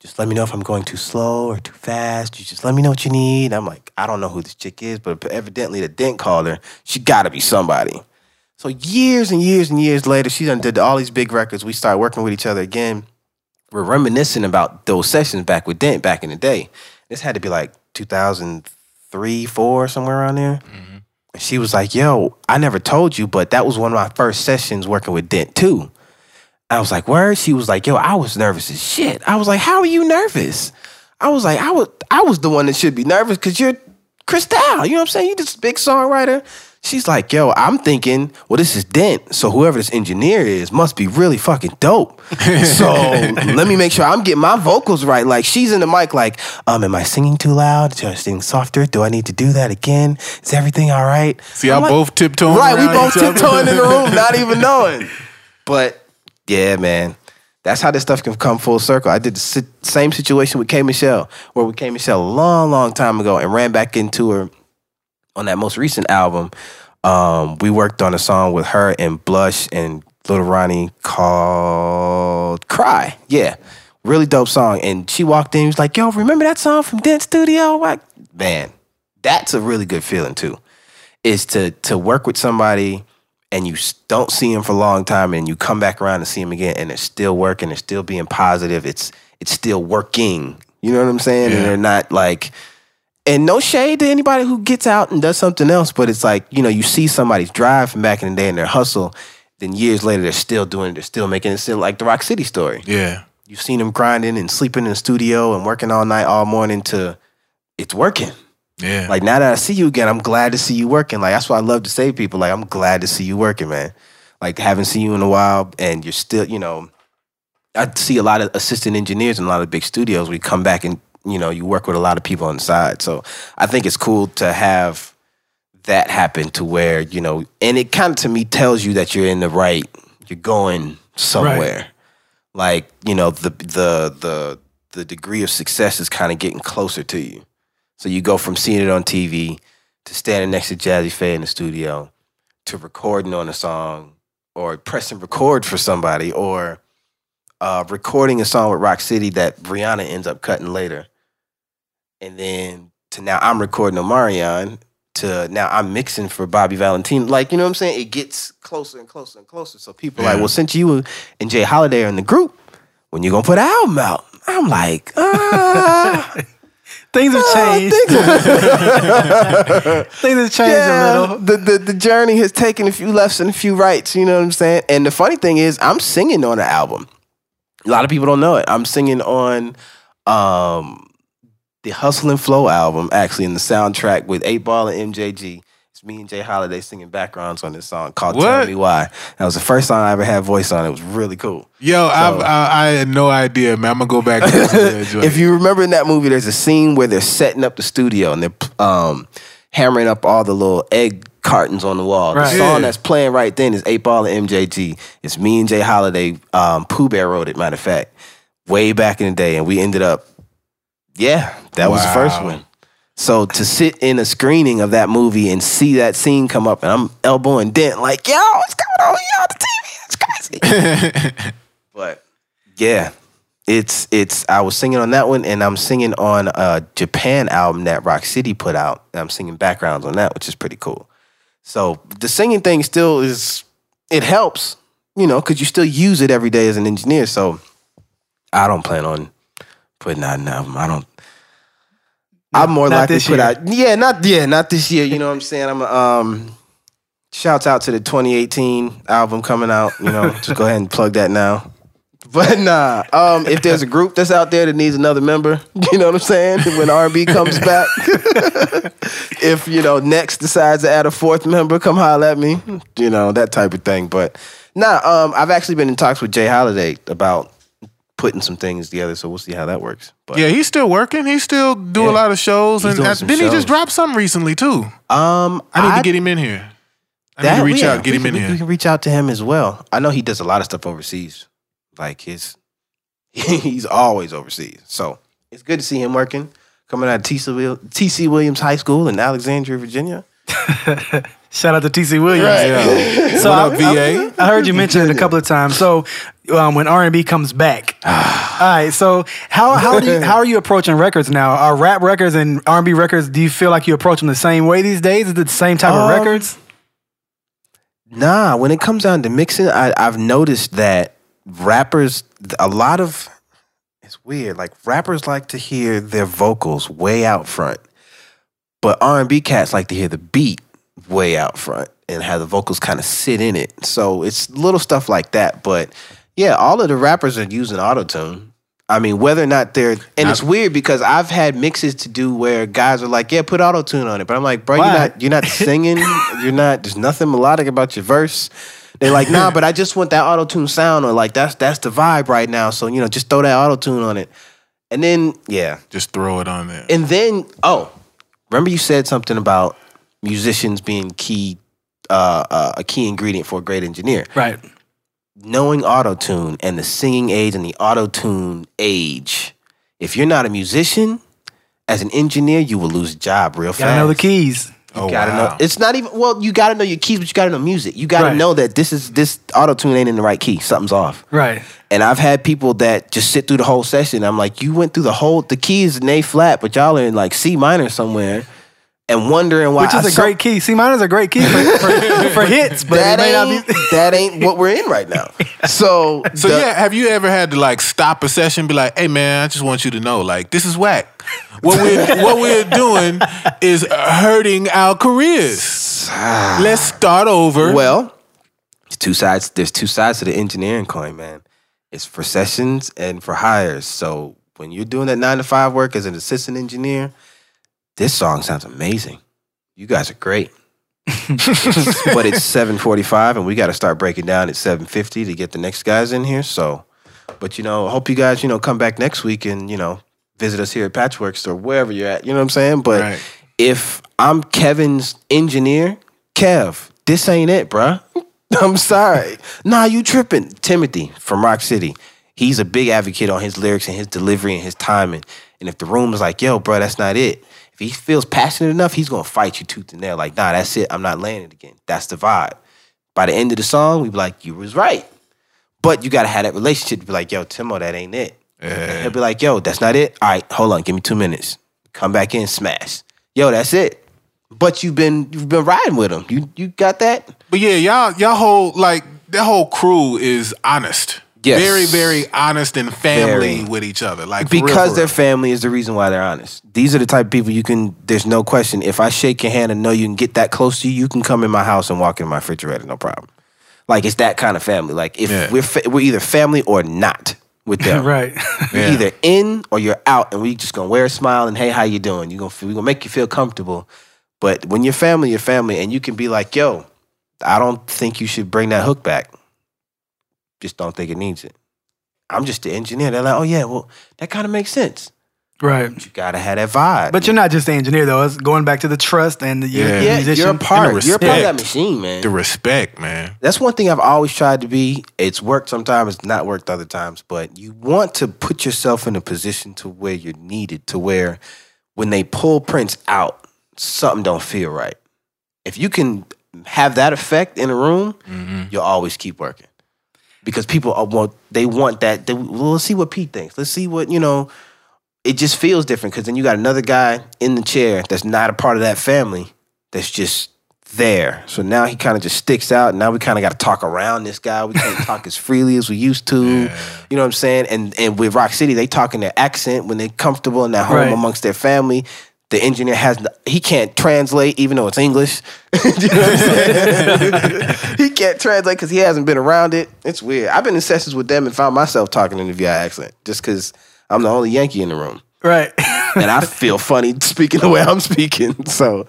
just let me know if I'm going too slow or too fast. You just let me know what you need. I'm like, I don't know who this chick is, but evidently the dent called her. She got to be somebody. So years and years and years later, she done did all these big records. We started working with each other again. We're reminiscing about those sessions back with Dent back in the day. This had to be like 2003, four, somewhere around there. Mm-hmm. And she was like, "Yo, I never told you, but that was one of my first sessions working with Dent too." I was like, "Where?" She was like, "Yo, I was nervous as shit." I was like, "How are you nervous?" I was like, "I was, I was the one that should be nervous because you're Crystal. You know what I'm saying? You this big songwriter." She's like, "Yo, I'm thinking, well, this is Dent, so whoever this engineer is must be really fucking dope. so let me make sure I'm getting my vocals right. Like she's in the mic, like, um, am I singing too loud? Should I sing softer? Do I need to do that again? Is everything all right? See, I'm like- both tiptoeing. Right, we both tiptoeing in the room, not even knowing. But yeah, man, that's how this stuff can come full circle. I did the same situation with K Michelle, where we K Michelle a long, long time ago, and ran back into her on that most recent album. Um, we worked on a song with her and Blush and Lil Ronnie called "Cry." Yeah, really dope song. And she walked in, was like, "Yo, remember that song from Dent Studio?" Like, man, that's a really good feeling too is to to work with somebody and you don't see them for a long time and you come back around and see them again and they're still working, they're still being positive, it's it's still working. You know what I'm saying? And they're not like and no shade to anybody who gets out and does something else, but it's like, you know, you see somebody's drive from back in the day and their hustle, then years later they're still doing it, they're still making it still like the Rock City story. Yeah. You've seen them grinding and sleeping in the studio and working all night, all morning to it's working. Yeah. Like now that I see you again, I'm glad to see you working. Like that's what I love to say to people. Like I'm glad to see you working, man. Like haven't seen you in a while, and you're still, you know, I see a lot of assistant engineers in a lot of big studios. We come back and you know, you work with a lot of people on the side. So I think it's cool to have that happen to where, you know, and it kind of to me tells you that you're in the right, you're going somewhere. Like, you know, the the the the degree of success is kind of getting closer to you. So you go from seeing it on TV to standing next to Jazze Pha in the studio to recording on a song or pressing record for somebody or uh, recording a song with Rock City that Rihanna ends up cutting later. And then to now I'm recording Omarion to now I'm mixing for Bobby Valentino. Like, you know what I'm saying? It gets closer and closer and closer. So people are like, well, since you and J. Holiday are in the group, when you gonna put an album out? I'm like, ah. Things have changed. Things have changed a little. The, the the journey has taken a few lefts and a few rights. You know what I'm saying? And the funny thing is, I'm singing on the album. A lot of people don't know it. I'm singing on um, the Hustle and Flow album, actually, in the soundtrack with Eight Ball and MJG. It's me and J. Holiday singing backgrounds on this song called "Tell Me Why." That was the first song I ever had voice on. It was really cool. Yo, I've, I, I had no idea, man. I'm gonna go back. if you remember in that movie, there's a scene where they're setting up the studio and they're um, hammering up all the little egg cartons on the wall. Right. The song Yeah. that's playing right then is Eight Ball and MJG. It's me and J. Holiday. Um, Poo Bear wrote it, matter of fact, way back in the day, and we ended up, yeah, that was the first one. So to sit in a screening of that movie and see that scene come up, and I'm elbowing Dent like, "Yo, what's going on here on the TV? It's crazy." but yeah, it's it's I was singing on that one and I'm singing on a Japan album that Rock City put out. And I'm singing backgrounds on that, which is pretty cool. So the singing thing still is it helps, you know, because you still use it every day as an engineer. So I don't plan on putting out an album. I don't. I'm more Not likely this to put year. out. Yeah, not yeah, not this year. You know what I'm saying? I'm um. Shouts out to the 2018 album coming out. You know, just go ahead and plug that now. But nah, um, if there's a group that's out there that needs another member, you know what I'm saying? When R&B comes back, if you know Next decides to add a fourth member, come holler at me. You know that type of thing. But nah, um, I've actually been in talks with J. Holiday about putting some things together, so we'll see how that works. But yeah, he's still working. He still do Yeah. a lot of shows, He's and doing uh, didn't he just drop some recently too? um, I need to get him in here. I need to reach yeah, out, get him can, in we- here. We can reach out to him as well. I know he does a lot of stuff overseas. Like his, he's always overseas. So it's good to see him working. Coming out of TC, TC Williams High School in Alexandria, Virginia. Shout out to TC Williams. Yeah. So what I, VA? I, I heard you mention it a couple of times. So um, when R and B comes back, all right. So how how do you, how are you approaching records now? Are rap records and R and B records? Do you feel like you approach them the same way these days? Is it the same type of Um, records? Nah, when it comes down to mixing, I, I've noticed that rappers, a lot of, it's weird. Like rappers like to hear their vocals way out front, but R and B cats like to hear the beat way out front and have the vocals kind of sit in it. So it's little stuff like that. But yeah, all of the rappers are using auto tune. I mean, whether or not they're, and it's weird because I've had mixes to do where guys are like, "Yeah, put auto tune on it," but I'm like, "Bro, Why? you're not, you're not singing. you're not. There's nothing melodic about your verse." They're like, "Nah, but I just want that auto tune sound," or like, "That's that's the vibe right now." So you know, just throw that auto tune on it, and then yeah, Just throw it on there. and then oh, remember you said something about musicians being key, uh, uh, a key ingredient for a great engineer Right. knowing auto tune and the singing age and the auto tune age, if you're not a musician, as an engineer, you will lose a job real fast. Gotta know the keys. You Oh, gotta wow. know. It's not even well. You gotta know your keys, but you gotta know music. You gotta Right. know that this is this auto tune ain't in the right key. Something's off. Right. And I've had people that just sit through the whole session. I'm like, you went through the whole. The keys in A flat, but y'all are in like C minor somewhere, and wondering why. Which is I a some- great key. C minor is a great key for, for, for hits, but that it may not ain't be. that ain't what we're in right now. So So the- yeah, have you ever had to like stop a session, and be like, "Hey man, I just want you to know, like this is whack. What we're what we're doing is hurting our careers. Let's start over." Well, it's two sides. There's two sides to the engineering coin, man. It's for sessions and for hires. So when you're doing that nine to five work as an assistant engineer, this song sounds amazing. You guys are great. but it's 7:45 and we got to start breaking down at 7:50 to get the next guys in here. So, but you know, I hope you guys, you know, come back next week and, you know, visit us here at Patchworks or wherever you're at. You know what I'm saying? But Right. if I'm Kevin's engineer, Kev, this ain't it, bruh. I'm sorry. Nah, you tripping. Timothy from Rock City. He's a big advocate on his lyrics and his delivery and his timing. And if the room is like, yo, bro, that's not it. If he feels passionate enough, he's gonna fight you tooth and nail. Like, nah, that's it. I'm not laying it again. That's the vibe. By the end of the song, we be like, you was right. But you gotta have that relationship to be like, yo, Timo, that ain't it. And He'll be like, yo, that's not it. All right, hold on, give me two minutes. Come back in, smash. Yo, that's it. But you've been you've been riding with him. You you got that? But yeah, y'all y'all whole like that whole crew is honest. Yes. Very, very honest and family Very. with each other. Like for real, Because for their real. family is the reason why they're honest. These are the type of people you can. There's no question. If I shake your hand and know you can get that close to you, you can come in my house and walk in my refrigerator, no problem. Like it's that kind of family. Like if Yeah. we're fa- we're either family or not with them. right. You're Yeah. either in or you're out, and we just gonna wear a smile and hey, how you doing? You gonna we gonna make you feel comfortable. But when you're family, you're family, and you can be like, yo, I don't think you should bring that hook back. Just don't think it needs it. I'm just the engineer. They're like, oh yeah, well that kind of makes sense. right. You gotta have that vibe. But you're not just the engineer though. It's going back to the trust and the Yeah. yeah, musician. you're a part. You're a part of that machine, man. the respect, man. That's one thing I've always tried to be. It's worked sometimes, it's not worked other times, but you want to put yourself in a position to where you're needed, to where when they pull Prince out, something don't feel right. If you can have that effect in a room, mm-hmm. you'll always keep working. Because people are want they want that. They, well, let's see what Pete thinks. Let's see what you know. It just feels different because then you got another guy in the chair that's not a part of that family that's just there. So now he kind of just sticks out. Now we kind of got to talk around this guy. We can't talk as freely as we used to. You know what I'm saying? And and with Rock City, they talk in their accent when they're comfortable in their home Right. amongst their family. The engineer has he can't translate even though it's English. you know what I'm saying? he can't translate because he hasn't been around it. It's weird. I've been in sessions with them and found myself talking in the VI accent just because I'm the only Yankee in the room right. and I feel funny speaking the way I'm speaking. So,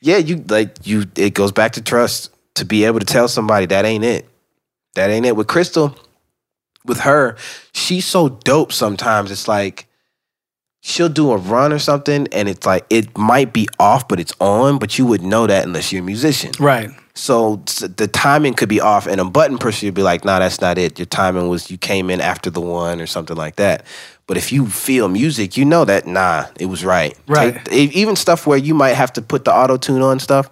yeah, you like you. It goes back to trust to be able to tell somebody that ain't it. That ain't it. With Crystal, with her, she's so dope. Sometimes it's like she'll do a run or something, and it's like it might be off, but it's on. But you would know that unless you're a musician. right. So the timing could be off, and a button pusher would be like, "Nah, that's not it. Your timing was you came in after the one or something like that." But if you feel music, you know that nah, it was right. Right. Take- even stuff where you might have to put the auto tune on stuff.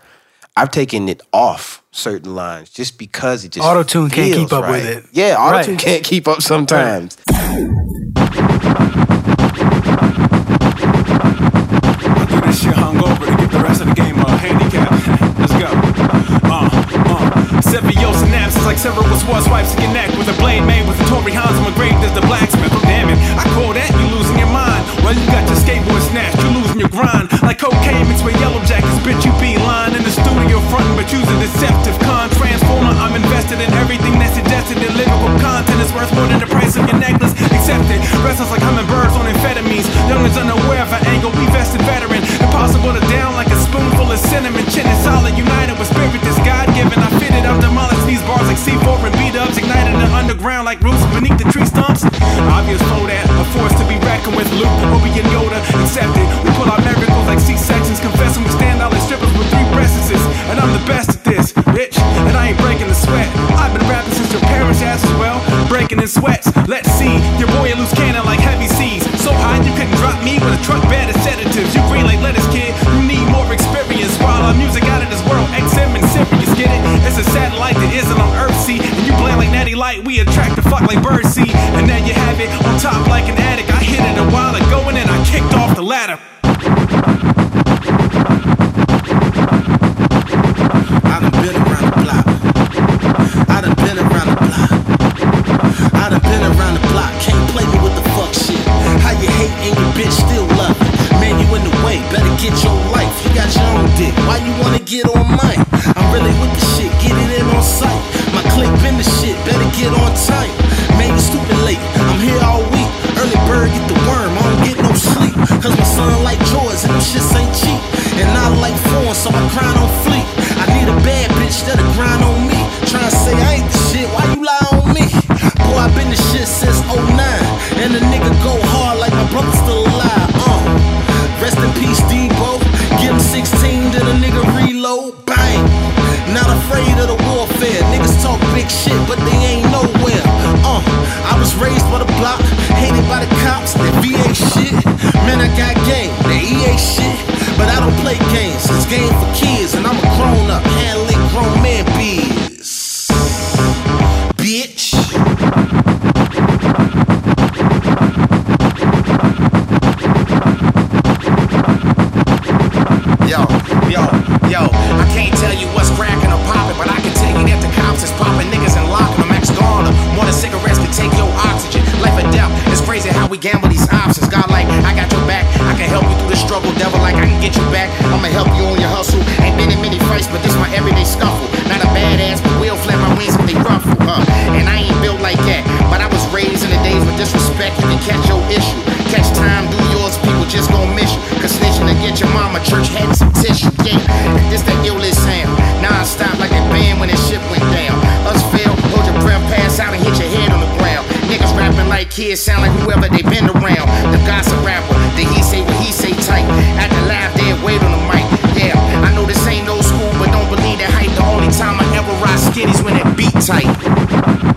I've taken it off certain lines just because it just Auto-tune can't keep up with it. Yeah, auto tune Right. can't keep up sometimes. I do this shit hungover to get the rest of the game a handicap. Let's go. Uh, Sevio synapses like several was swipes in your neck with a blade made with a Tory Hans engraved as the blacksmith. Oh, damn it. I call that you losing your mind. Well, you got your skateboard snatched, you losing your grind. Like cocaine mixed with yellow jackets, bitch, you be lying in the studio frontin', but using deceptive con. Transformer, I'm invested in everything that's suggested. The lyrical content is worth more than the price of your necklace. Accept it. Restless like hummingbirds on amphetamines. kids sound like whoever they been around. The gossip rapper, the he say what he say Tight At the lab. they wait on the mic. Yeah, I know this ain't no school, but don't believe that hype. The only time I ever rock skitties when it beat tight.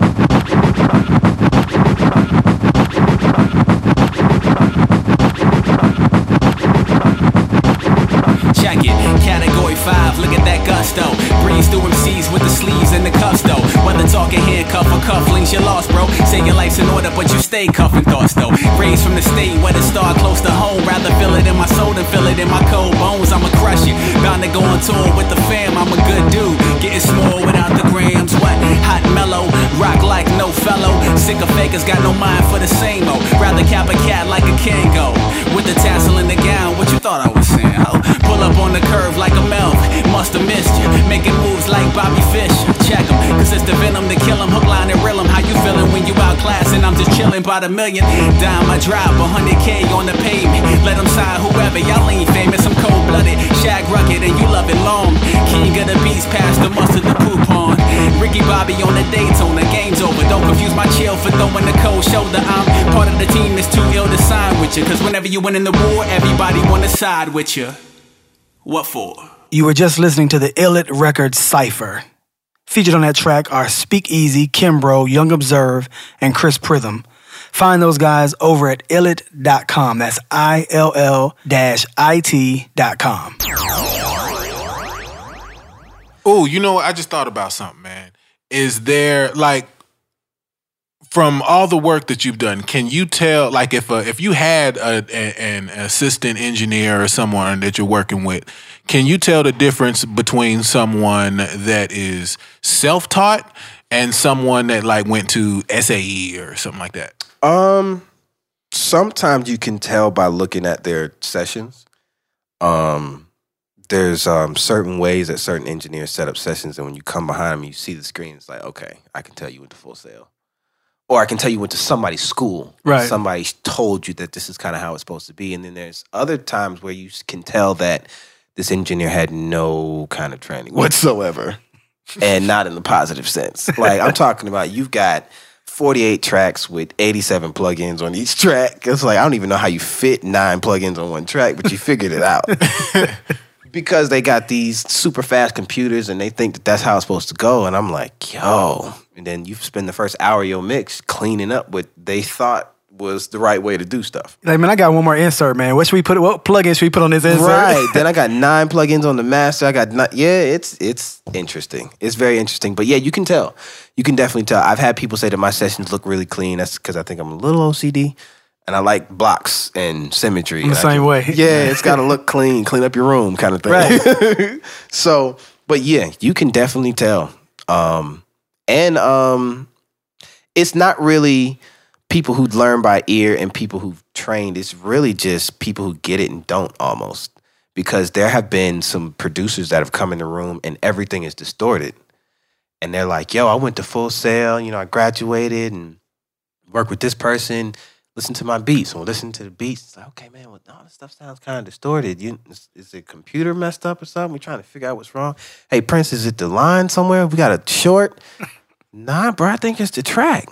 Stay cuffing thoughts though. Raised from the state where the star close to home. Rather feel it in my soul than feel it in my cold bones. I'ma crush it. Bound to go on tour with the fam. I'm a good dude. Getting small without the grams. What? Hot mellow. Rock like no fellow. Sick of fakers, got no mind for the same old. Rather cap a cat like a Kangol. With the tassel in the gown. What you thought I was saying? Oh, pull up on the curve like a Melv. Must have missed you. Making moves like Bobby Fish. Check 'em, cause it's the venom to kill 'em. Hook, line, and reel 'em. How you feeling when you outclass and I'm just chilling by the million? Dime I drop 100k on the pavement. Let Let 'em sign whoever. Y'all ain't famous. I'm cold blooded. Shag rugged and you love it long. King of the beats, past the mustard, the poop on. Ricky Bobby on the Daytona. The game's over. Don't confuse my chill for throwing the cold shoulder. I'm part of the team that's too ill to sign with you. Cause whenever you win in the war, everybody wanna side with you. What for? You were just listening to the Illit Records Cypher. Featured on that track are Speakeasy, Kimbro, Young Observe, and Chris Pritham. Find those guys over at illit.com. That's I L L I T.com. Oh, you know, what? I just thought about something, man. Is there like from all the work that you've done, can you tell like if a, if you had a, a, an assistant engineer or someone that you're working with, can you tell the difference between someone that is self-taught and someone that like went to SAE or something like that? Um, sometimes you can tell by looking at their sessions. Um, there's um certain ways that certain engineers set up sessions, and when you come behind them, you see the screen. It's like, okay, I can tell you went to Full Sail, or I can tell you went to somebody's school. Right. Somebody told you that this is kind of how it's supposed to be, and then there's other times where you can tell that this engineer had no kind of training whatsoever, and not in the positive sense. Like I'm talking about, you've got 48 tracks with 87 plugins on each track. It's like I don't even know how you fit nine plugins on one track, but you figured it out. because they got these super fast computers and they think that that's how it's supposed to go. And I'm like, yo. And then you spend the first hour of your mix cleaning up what they thought was the right way to do stuff. Like, man, I got one more insert, man. What should we put? What plugin should we put on this insert? Right. then I got nine plugins on the master. I got not, yeah, it's it's interesting. It's very interesting. But yeah, you can tell. You can definitely tell. I've had people say that my sessions look really clean. That's because I think I'm a little OCD. And I like blocks and symmetry. I'm the same can- way. Yeah, it's got to look clean, clean up your room kind of thing. Right. so, but yeah, you can definitely tell. Um, and um, it's not really people who learn by ear and people who've trained. It's really just people who get it and don't almost. Because there have been some producers that have come in the room and everything is distorted. And they're like, yo, I went to Full Sail, you know, I graduated and worked with this person, listen to my beats. And we'll listen to the beats. It's like, okay, man, well, all this stuff sounds kind of distorted. You, is, is the computer messed up or something? We're trying to figure out what's wrong. Hey, Prince, is it the line somewhere? We got a short? nah, bro, I think it's the track.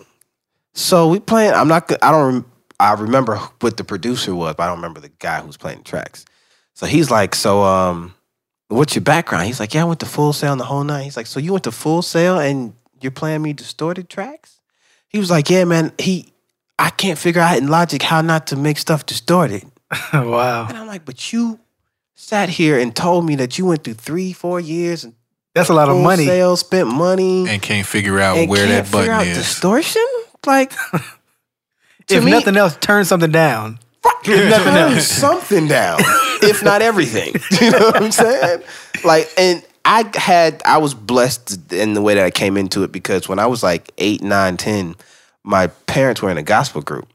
So we playing. I'm not. I don't. I remember what the producer was, but I don't remember the guy who's playing the tracks. So he's like, so um, what's your background? He's like, yeah, I went to Full Sail the whole night. He's like, so you went to Full Sail and you're playing me distorted tracks? He was like, yeah, man. He, I can't figure out in Logic how not to make stuff distorted. wow. And I'm like, but you sat here and told me that you went through three, four years and That's a lot of Full money. Sail, spent money, And can't figure out and where can't that button out is. distortion. Like, to If me- nothing else, turn something down. If nothing turn else. something down, if not everything. You know what I'm saying? Like, and I had, I was blessed in the way that I came into it because when I was like eight, nine, ten, my parents were in a gospel group,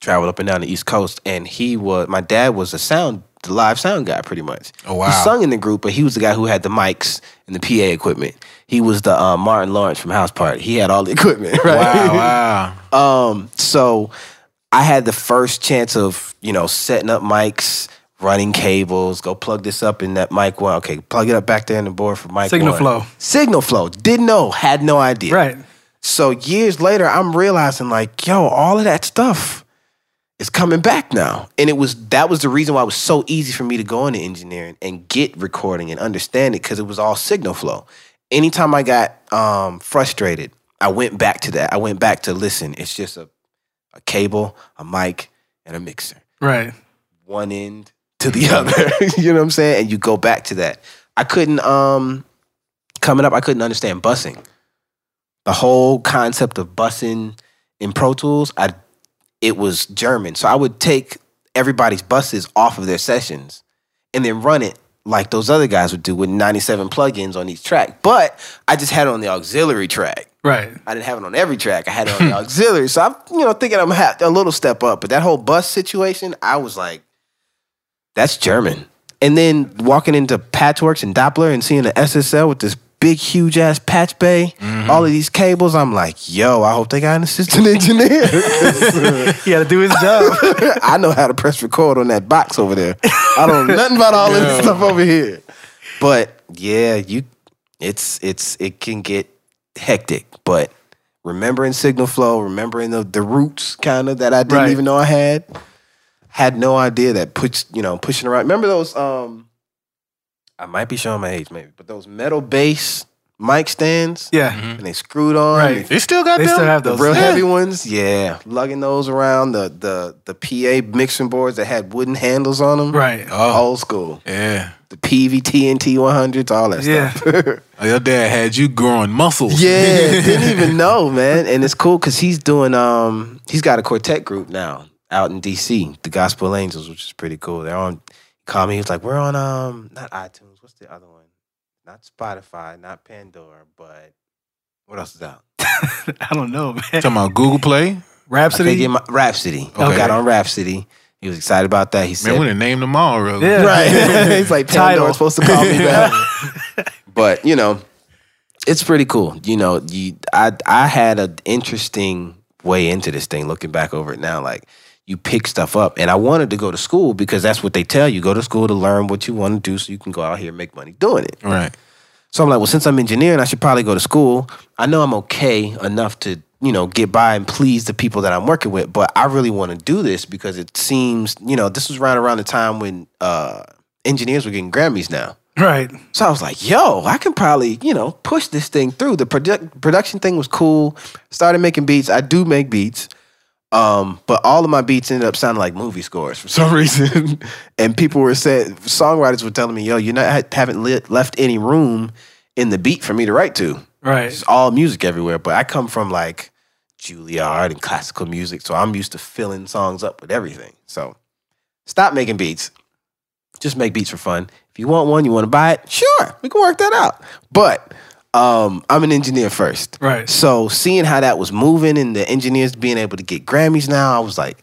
traveled up and down the East Coast, and he was, my dad was a sound, the live sound guy, pretty much. Oh, wow. He sung in the group, but he was the guy who had the mics and the PA equipment. He was the uh, Martin Lawrence from House Party. He had all the equipment, right? Wow, wow. Um, so I had the first chance of, you know, setting up mics, running cables, go plug this up in that mic one. Okay, plug it up back there in the board for mic Signal one. flow. Signal flow. Didn't know, had no idea. Right. So years later, I'm realizing like, yo, all of that stuff is coming back now. And it was that was the reason why it was so easy for me to go into engineering and get recording and understand it because it was all signal flow. Anytime I got um, frustrated, I went back to that. I went back to listen. It's just a, a cable, a mic, and a mixer Right. one end to the other. you know what I'm saying? And you go back to that. I couldn't um coming up. I couldn't understand bussing. The whole concept of bussing in Pro Tools, I it was German. So I would take everybody's buses off of their sessions and then run it like those other guys would do with 97 plugins on each track. But I just had it on the auxiliary track. Right. I didn't have it on every track. I had it on the auxiliary. So I'm, you know, thinking I'm ha- a little step up. But that whole bus situation, I was like, that's German. And then walking into Patchworks and Doppler and seeing the SSL with this big, huge ass patch bay, all of these cables, I'm like, yo, I hope they got an assistant engineer. He had to do his job. I know how to press record on that box over there. I don't know nothing about all this stuff over here. But yeah, you it's it's it can get hectic. But remembering signal flow, remembering the, the roots kind of that I didn't Right. even know I had. Had no idea that push you know, pushing around. Remember those um I might be showing my age maybe, but those metal bass mic stands yeah. and they screwed on. Right. They still got They them? still have The real Yeah. heavy ones, yeah, lugging those around the the the PA mixing boards that had wooden handles on them, Right. Oh. Old school, Yeah. the PVT and T one hundreds, all that Yeah. stuff. Oh, Your dad had you growing muscles. yeah, didn't even know, man. And it's cool because he's doing um he's got a quartet group now out in DC, the Gospel Angels, which is pretty cool. They're on. Call me. He was like, we're on um not iTunes. What's the other one? Not Spotify, not Pandora, but what else is out? I don't know, man. Talking about Google Play? I can't Rhapsody. get my Rhapsody. Okay. Got on Rhapsody. He was excited about that. He said, Man, we done named them all, really. Yeah. Right. He's like, Pandora's supposed to call me back. but, you know, it's pretty cool. You know, you I I had an interesting way into this thing looking back over it now. Like you pick stuff up. And I wanted to go to school because that's what they tell you. Go to school to learn what you want to do so you can go out here and make money doing it. Right. So I'm like, well, since I'm engineering, I should probably go to school. I know I'm okay enough to, you know, get by and please the people that I'm working with, but I really want to do this because it seems, you know, this was right around the time when uh, engineers were getting Grammys now. Right. So I was like, yo, I can probably, you know, push this thing through. The produ- production thing was cool. Started making beats. I do make beats. Um, but all of my beats ended up sounding like movie scores for some reason. and people were saying, songwriters were telling me, yo, you not haven't lit, left any room in the beat for me to write to. Right. It's all music everywhere. But I come from like Juilliard and classical music. So I'm used to filling songs up with everything. So stop making beats. Just make beats for fun. If you want one, you want to buy it, sure, we can work that out. But um, I'm an engineer first. Right. So seeing how that was moving and the engineers being able to get Grammys now, I was like,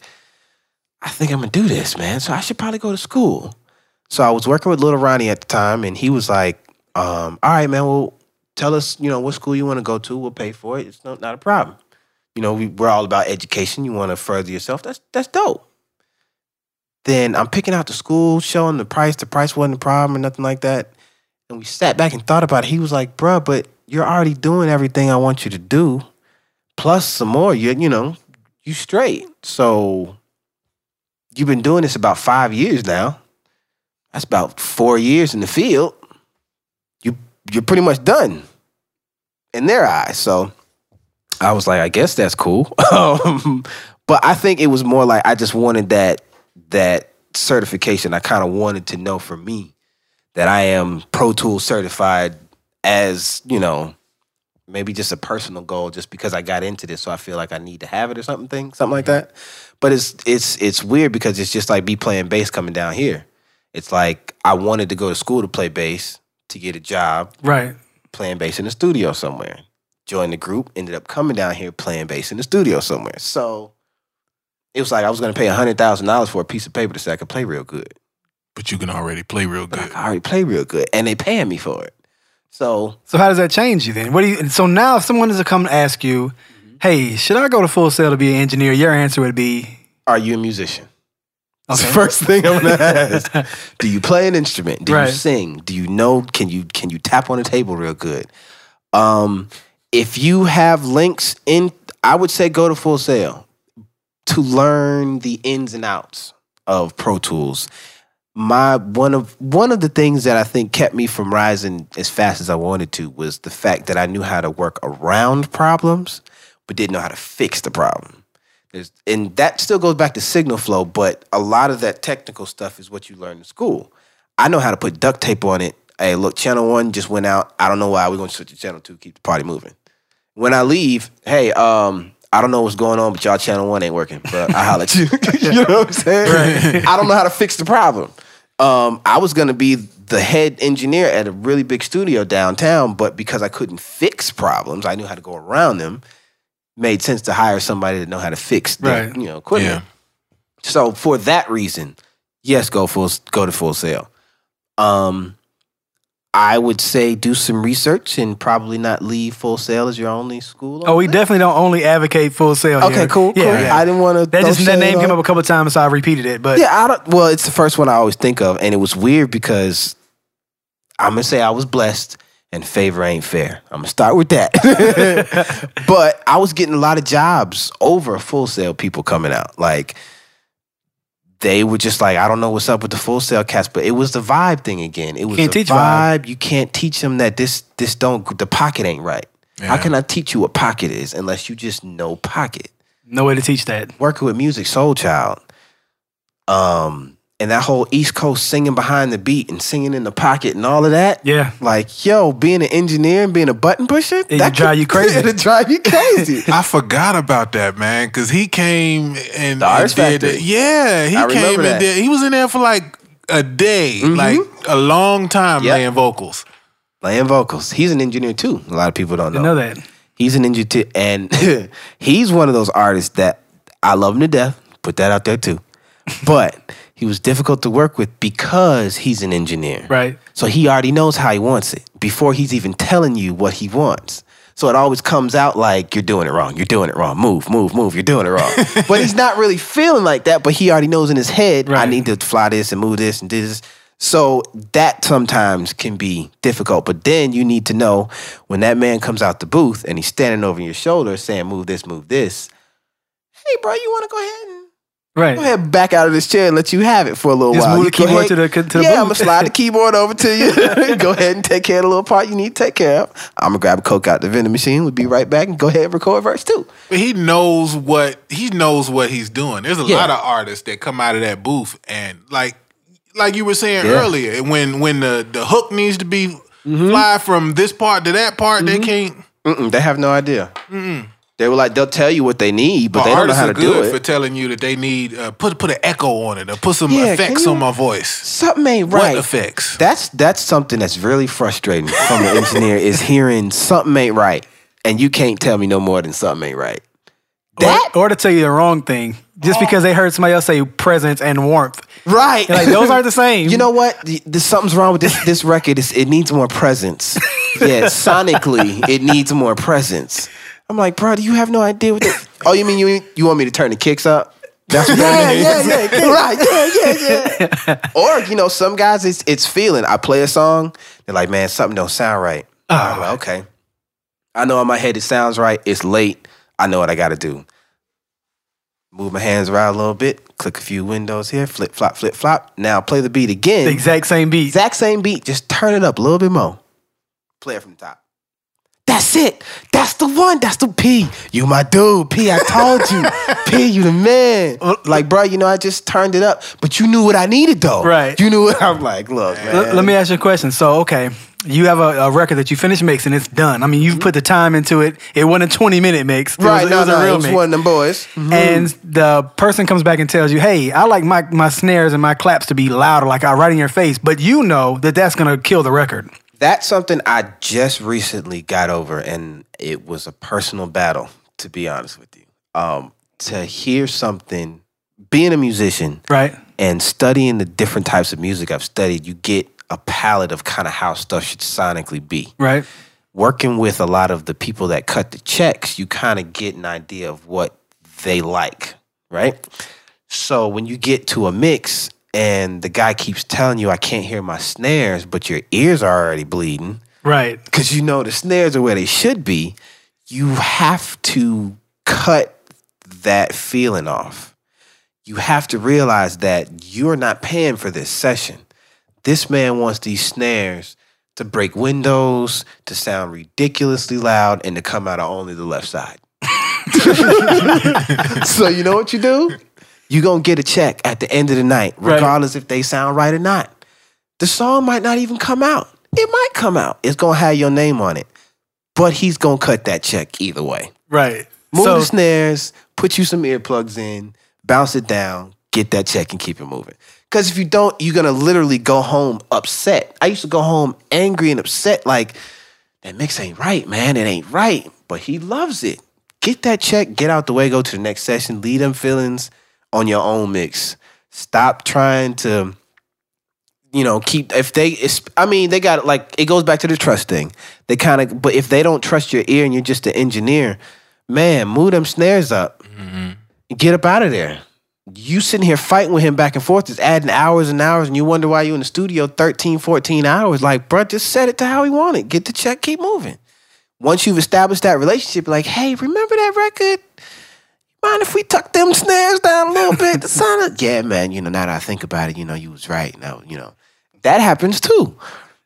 I think I'm gonna do this, man. So I should probably go to school. So I was working with Lil Ronnie at the time, and he was like, um, all right, man, well, tell us, you know, what school you want to go to. We'll pay for it. It's no, not a problem. You know, we, we're all about education. You want to further yourself. That's that's dope. Then I'm picking out the school, showing the price. The price wasn't a problem or nothing like that. And we sat back and thought about it. He was like, bruh, but you're already doing everything I want you to do. Plus some more. You you know, you straight. So you've been doing this about five years now. That's about four years in the field. You you're pretty much done in their eyes. So I was like, I guess that's cool. um, but I think it was more like I just wanted that that certification. I kind of wanted to know for me that I am Pro Tools certified as, you know, maybe just a personal goal just because I got into this so I feel like I need to have it or something thing, something like mm-hmm. that. But it's it's it's weird because it's just like me playing bass coming down here. It's like I wanted to go to school to play bass to get a job Right. playing bass in the studio somewhere. Joined the group, ended up coming down here playing bass in the studio somewhere. So it was like I was gonna pay hundred thousand dollars for a piece of paper to say I could play real good. But you can already play real But I good. already play real good. And they paying me for it. So So how does that change you then? What do you? So now, if someone is to come and ask you, "Hey, should I go to Full Sail to be an engineer?" Your answer would be, are you a musician? That's the first thing I'm gonna ask. Do you play an instrument? Do Right. you sing? Do you know? Can you can you tap on a table real good? Um, if you have links in, I would say go to Full Sail to learn the ins and outs of Pro Tools. My one of one of the things that I think kept me from rising as fast as I wanted to was the fact that I knew how to work around problems, but didn't know how to fix the problem. There's, and that still goes back to signal flow, but a lot of that technical stuff is what you learn in school. I know how to put duct tape on it. Hey, look, channel one just went out. I don't know why. We're gonna switch to channel two, keep the party moving. When I leave, hey, um, I don't know what's going on, but y'all channel one ain't working. But I holler at you. you know what I'm saying? I don't know how to fix the problem. Um, I was gonna be the head engineer at a really big studio downtown, but because I couldn't fix problems, I knew how to go around them. Made sense to hire somebody to know how to fix the, Right. you know equipment. Yeah. So for that reason, yes, go full go to Full Sail. Um, I would say do some research and probably not leave Full Sail as your only school. Oh, we there. definitely don't only advocate Full Sail. Okay, here. cool, cool. Yeah, yeah. I didn't want to. that just that name came up a couple times, so I repeated it. But Yeah, I don't. Well, it's the first one I always think of, and it was weird because I'm gonna say I was blessed, and favor ain't fair. I'm gonna start with that. but I was getting a lot of jobs over Full Sail people coming out. Like they were just like, I don't know what's up with the Full Sail cast, but it was the vibe thing again. It was Can't the teach vibe. vibe. You can't teach them that this this don't the pocket ain't right. How Yeah. can I teach you what pocket is unless you just know pocket? no way to teach that. working with Musiq Soulchild um and that whole east coast singing behind the beat and singing in the pocket and all of that Yeah. like yo being an engineer and being a button pusher It could drive you crazy. it'll drive you crazy I forgot about that man because he came and, The and did it. Yeah, he I remember came that. and did. He was in there for like a day, mm-hmm. like a long time Yep. laying vocals. laying vocals he's an engineer too a lot of people don't know, know that. he's an engineer too, and he's one of those artists that i love him to death put that out there too but he was difficult to work with because he's an engineer Right. So he already knows how he wants it before he's even telling you what he wants. So it always comes out like you're doing it wrong. You're doing it wrong. Move, move, move. You're doing it wrong. but he's not really feeling like that. But he already knows in his head, I need to fly this and move this and do this. So that sometimes can be difficult. But then you need to know when that man comes out the booth and he's standing over your shoulder saying, "Move this, move this." Hey, bro, you want to go ahead and Right. go ahead and back out of this chair and let you have it for a little Just while. move the keyboard ahead- to the- to the yeah, booth. I'm gonna slide the keyboard over to you. go ahead and take care of the little part you need to take care of. I'm gonna grab a coke out the vending machine. We'll be right back and go ahead and record verse two. He knows what he knows what he's doing. There's a Yeah. lot of artists that come out of that booth and like like you were saying Yeah. earlier, when when the, the hook needs to be Mm-hmm. fly from this part to that part, they can't. Mm-mm, they have no idea. They were like, they'll tell you what they need, but But they don't know how to do it. for telling you that they need uh, put put an echo on it or put some Yeah, effects can on my voice. Something ain't right. What effects? That's that's something that's really frustrating from an engineer is hearing something ain't right, and you can't tell me no more than something ain't right. That or, or to tell you the wrong thing, just because they heard somebody else say presence and warmth. right? Like those aren't the same. You know what? The- There's something's wrong with this this record. It's, it needs more presence. Yeah, sonically, it needs more presence. I'm like, bro, do you have no idea what? The, oh, you mean you you want me to turn the kicks up? That's what yeah, yeah, yeah, yeah, right, yeah, yeah, yeah. or you know, some guys it's it's feeling. I play a song, they're like, man, something don't sound right. I'm ah. like, okay, I know in my head it sounds right. It's late. I know what I got to do. Move my hands around a little bit, click a few windows here, flip, flop, flip, flop. Now play the beat again. the exact same beat. Exact same beat, just turn it up a little bit more. Play it from the top. That's it. That's the one. That's the P. You my dude. P, I told you. P, you the man. Like, bro, you know, I just turned it up, but you knew what I needed though. Right. You knew what I'm like, look, man. Let, let me ask you a question. So, okay, you have a, a record that you finished mixing. It's done. I mean, you've mm-hmm. put the time into it. It wasn't a twenty minute mix. It Right, was, no, it was no, a real it was mix. one of them boys. Mm-hmm. And the person comes back and tells you, "Hey, I like my my snares and my claps to be louder, like I right in your face." But you know that that's gonna kill the record. That's something I just recently got over, and it was a personal battle, to be honest with you. Um, to hear something, being a musician, Right. and studying the different types of music I've studied, you get a palette of kind of how stuff should sonically be. Right. Working with a lot of the people that cut the checks, you kind of get an idea of what they like, right? So when you get to a mix and the guy keeps telling you, I can't hear my snares, but your ears are already bleeding Right. because you know the snares are where they should be, you have to cut that feeling off. You have to realize that you're not paying for this session. This man wants these snares to break windows, to sound ridiculously loud, and to come out of only the left side. so you know what you do? You're gonna get a check at the end of the night, Right. regardless if they sound right or not. The song might not even come out. it might come out. It's gonna have your name on it, but he's gonna cut that check either way. Right. Move so the snares, put you some earplugs in, bounce it down, get that check, and keep it moving. Because if you don't, you're gonna literally go home upset. I used to go home angry and upset, like that mix ain't right, man. It ain't right. But he loves it. Get that check, get out the way, go to the next session, leave them feelings on your own mix. Stop trying to, you know, keep if they. It's, I mean, they got like it goes back to the trust thing. They kind of, but if they don't trust your ear and you're just an engineer, man, move them snares up, mm-hmm. get up out of there. You sitting here fighting with him back and forth, just adding hours and hours, and you wonder why you're in the studio 13, 14 hours. Like, bruh, just set it to how he want it. Get the check, keep moving. Once you've established that relationship, like, hey, remember that record? Mind if we tuck them snares down a little bit? The sound of, yeah, man. You know, now that I think about it, you know, you was right. Now, you know, that happens too.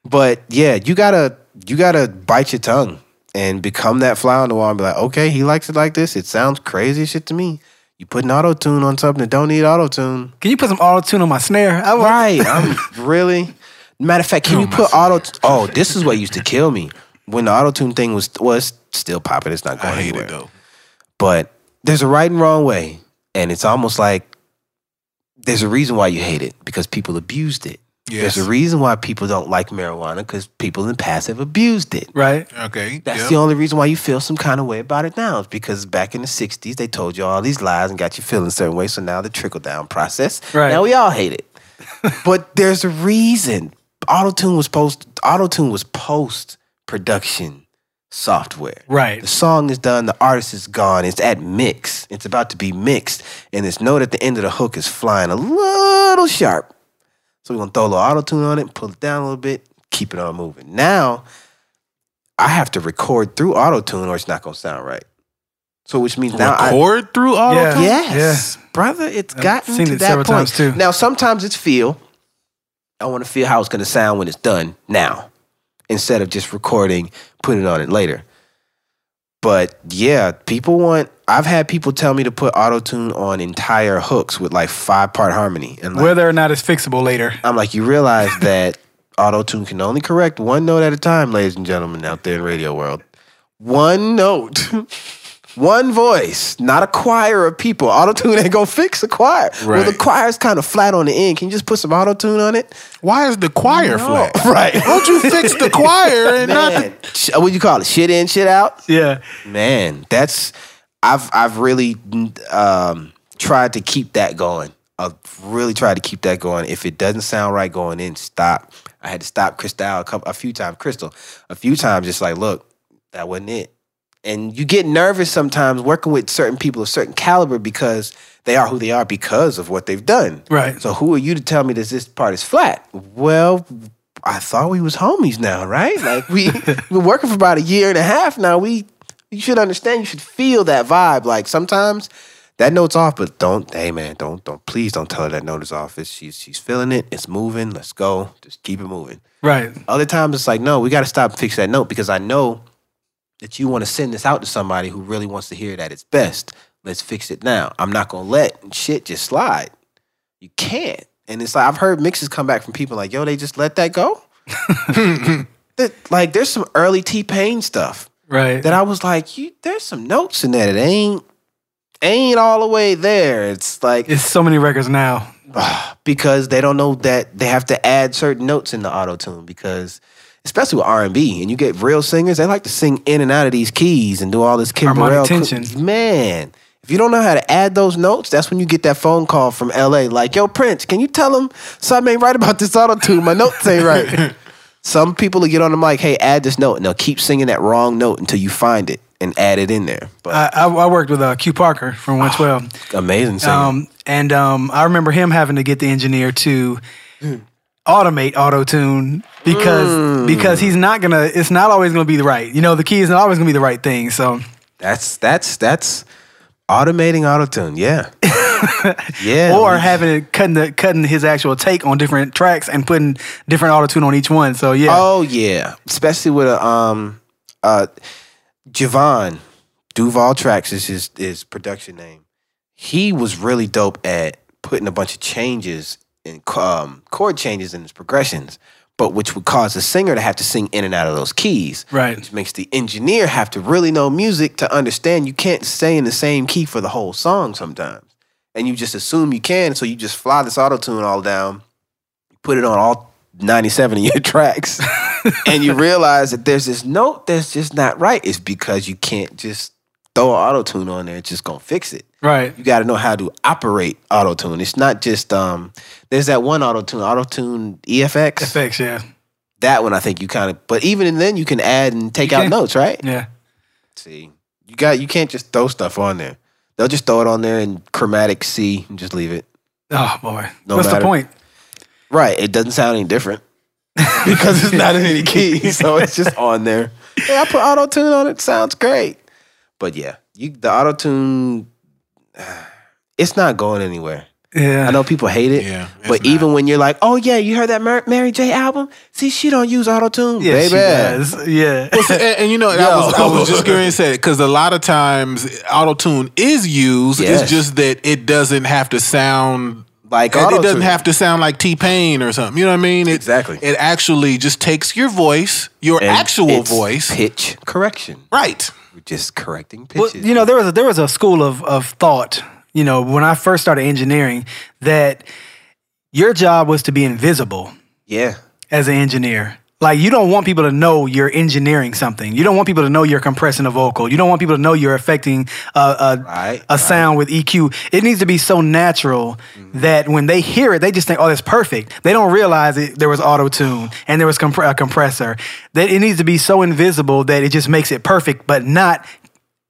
But yeah, you gotta you gotta bite your tongue and become that fly on the wall and be like, okay, he likes it like this. It sounds crazy shit to me. You put an auto tune on something that don't need auto tune. can you put some auto tune on my snare? I Right. I'm really. Matter of fact, can oh you put auto? Oh, this is what used to kill me when the auto tune thing was was still popping. It's not I going hate anywhere. it though. But there's a right and wrong way, and it's almost like there's a reason why you hate it because people abused it. Yes. There's a reason why people don't like marijuana because people in the past have abused it. Right. Okay. That's yep. the only reason why you feel some kind of way about it now. Is because back in the '60s they told you all these lies and got you feeling a certain way. So now the trickle down process. Right. Now we all hate it. but there's a reason. Autotune was post. Autotune was post production software. Right. The song is done. The artist is gone. It's at mix. It's about to be mixed, and this note at the end of the hook is flying a little sharp. So we're gonna throw a little auto tune on it, pull it down a little bit, keep it on moving. Now, I have to record through auto tune, or it's not gonna sound right. So which means now I, Record through auto Yeah. tune. Yes, brother, it's I've gotten seen to it that several point. times, too. Now, sometimes it's feel. I want to feel how it's going to sound when it's done now, instead of just recording, putting it on it later. But yeah, people want. I've had people tell me to put auto tune on entire hooks with like five part harmony, and like, Whether or not it's fixable later. I'm like, you realize that auto tune can only correct one note at a time, ladies and gentlemen, out there in radio world. One note, one voice, not a choir of people. Auto tune ain't gonna fix a choir. Well, the choir's kind of flat on the end. Can you just put some auto tune on it? Why is the choir flat? Right. Why don't you fix the choir and not the Man, what do you call it? Shit in, shit out. Yeah. Man, that's I've I've really um, tried to keep that going. I've really tried to keep that going. If it doesn't sound right going in, stop. I had to stop Crystal a couple a few times. Crystal, a few times, just like, look, that wasn't it. And you get nervous sometimes working with certain people of certain caliber because they are who they are because of what they've done. Right. So who are you to tell me that this part is flat? Well, I thought we was homies now, right? Like we we've been working for about a year and a half now. We you should understand. You should feel that vibe. Like sometimes that note's off, but don't. Hey man, don't don't please don't tell her that note is off. It's, she's she's feeling it. It's moving. Let's go. Just keep it moving. Right. Other times it's like, no, we got to stop and fix that note because I know that you want to send this out to somebody who really wants to hear it at it's best. Let's fix it now. I'm not gonna let shit just slide. You can't. And it's like I've heard mixes come back from people like, yo, they just let that go. That- like there's some early T Pain stuff Right. that I was like, you there's some notes in there that ain't ain't all the way there. It's like It's so many records now. because they don't know that they have to add certain notes in the auto tune because especially with R and B and you get real singers they like to sing in and out of these keys and do all this Kim Harmonic Burrell tension. man if you don't know how to add those notes that's when you get that phone call from LA like yo Prince can you tell him something ain't right about this auto tune my notes ain't right. Some people will get on the mic hey add this note. And they'll keep singing that wrong note until you find it and add it in there but I, I, I worked with uh, Q Parker from 112. amazing singer. Um, and um, I remember him having to get the engineer to automate auto tune because because he's not gonna. It's not always gonna be the right. You know, the key is not always gonna be the right thing. So That's that's that's automating auto tune. Yeah, yeah. or having it cutting the cutting his actual take on different tracks and putting different auto tune on each one. So yeah, oh yeah, especially with a um uh Javon Duval Tracks is his his production name. He was really dope at putting a bunch of changes and um, chord changes in his progressions. but which would cause the singer to have to sing in and out of those keys. Right. Which makes the engineer have to really know music to understand you can't stay in the same key for the whole song sometimes. And you just assume you can, so you just fly this auto tune all down, put it on all 97 of your tracks, and you realize that there's this note that's just not right. It's because you can't just throw an auto tune on there, it's just gonna fix it. Right. You got to know how to operate auto tune. It's not just um. There's that one auto tune, auto tune EFX. Effects, yeah. That one I think you kind of. But even then, you can add and take You out can. notes, right? Yeah. See, you got you can't just throw stuff on there. They'll just throw it on there in chromatic C and just leave it. Oh boy. No What's matter. the point? Right. It doesn't sound any different because it's not in any key, so it's just on there. Hey, I put auto tune on it. Sounds great. But yeah, you the auto tune. It's not going anywhere. Yeah. I know people hate it, Yeah, but not. even when you're like, "Oh yeah, you heard that Mar- Mary J album? See, she don't use auto tune, Yeah, baby." she does. Yeah. Well, see, and, and you know, I was, I was just going to say it because a lot of times auto tune is used. Yes. It's just that it doesn't have to sound Like it doesn't have to sound like T Pain or something. You know what I mean? It, Exactly. It actually just takes your voice, your And actual it's voice, pitch correction. right? Just correcting Well, pitches. you know, there was a, there was a school of of thought. You know, when I first started engineering, that your job was to be invisible yeah, as an engineer. Like you don't want people to know you're engineering something. You don't want people to know you're compressing a vocal. You don't want people to know you're affecting a a, Right, a sound with EQ. It needs to be so natural that when they hear it, they just think, "Oh, that's perfect." They don't realize it, there was auto tune and there was compre- a compressor. That it needs to be so invisible that it just makes it perfect, but not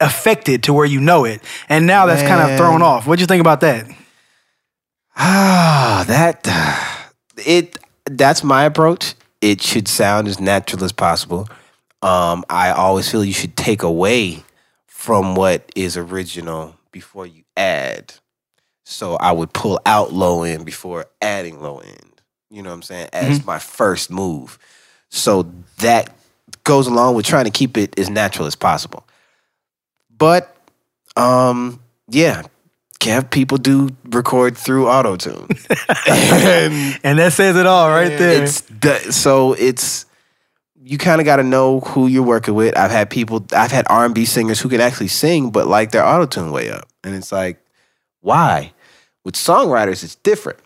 affected to where you know it. And now that's kind of thrown off. What do you think about that? Ah, that it that's my approach. It should sound as natural as possible. Um, I always feel you should take away from what is original before you add. So I would pull out low end before adding low end. You know what I'm saying? As my first move. So that goes along with trying to keep it as natural as possible. But um, yeah, have people do record through auto tune. and And that says it all right there. it's the, so it's you kind of got to know who you're working with. I've had people, I've had R&B singers who can actually sing, but like their auto tune way up, and it's like, why? With songwriters, it's different.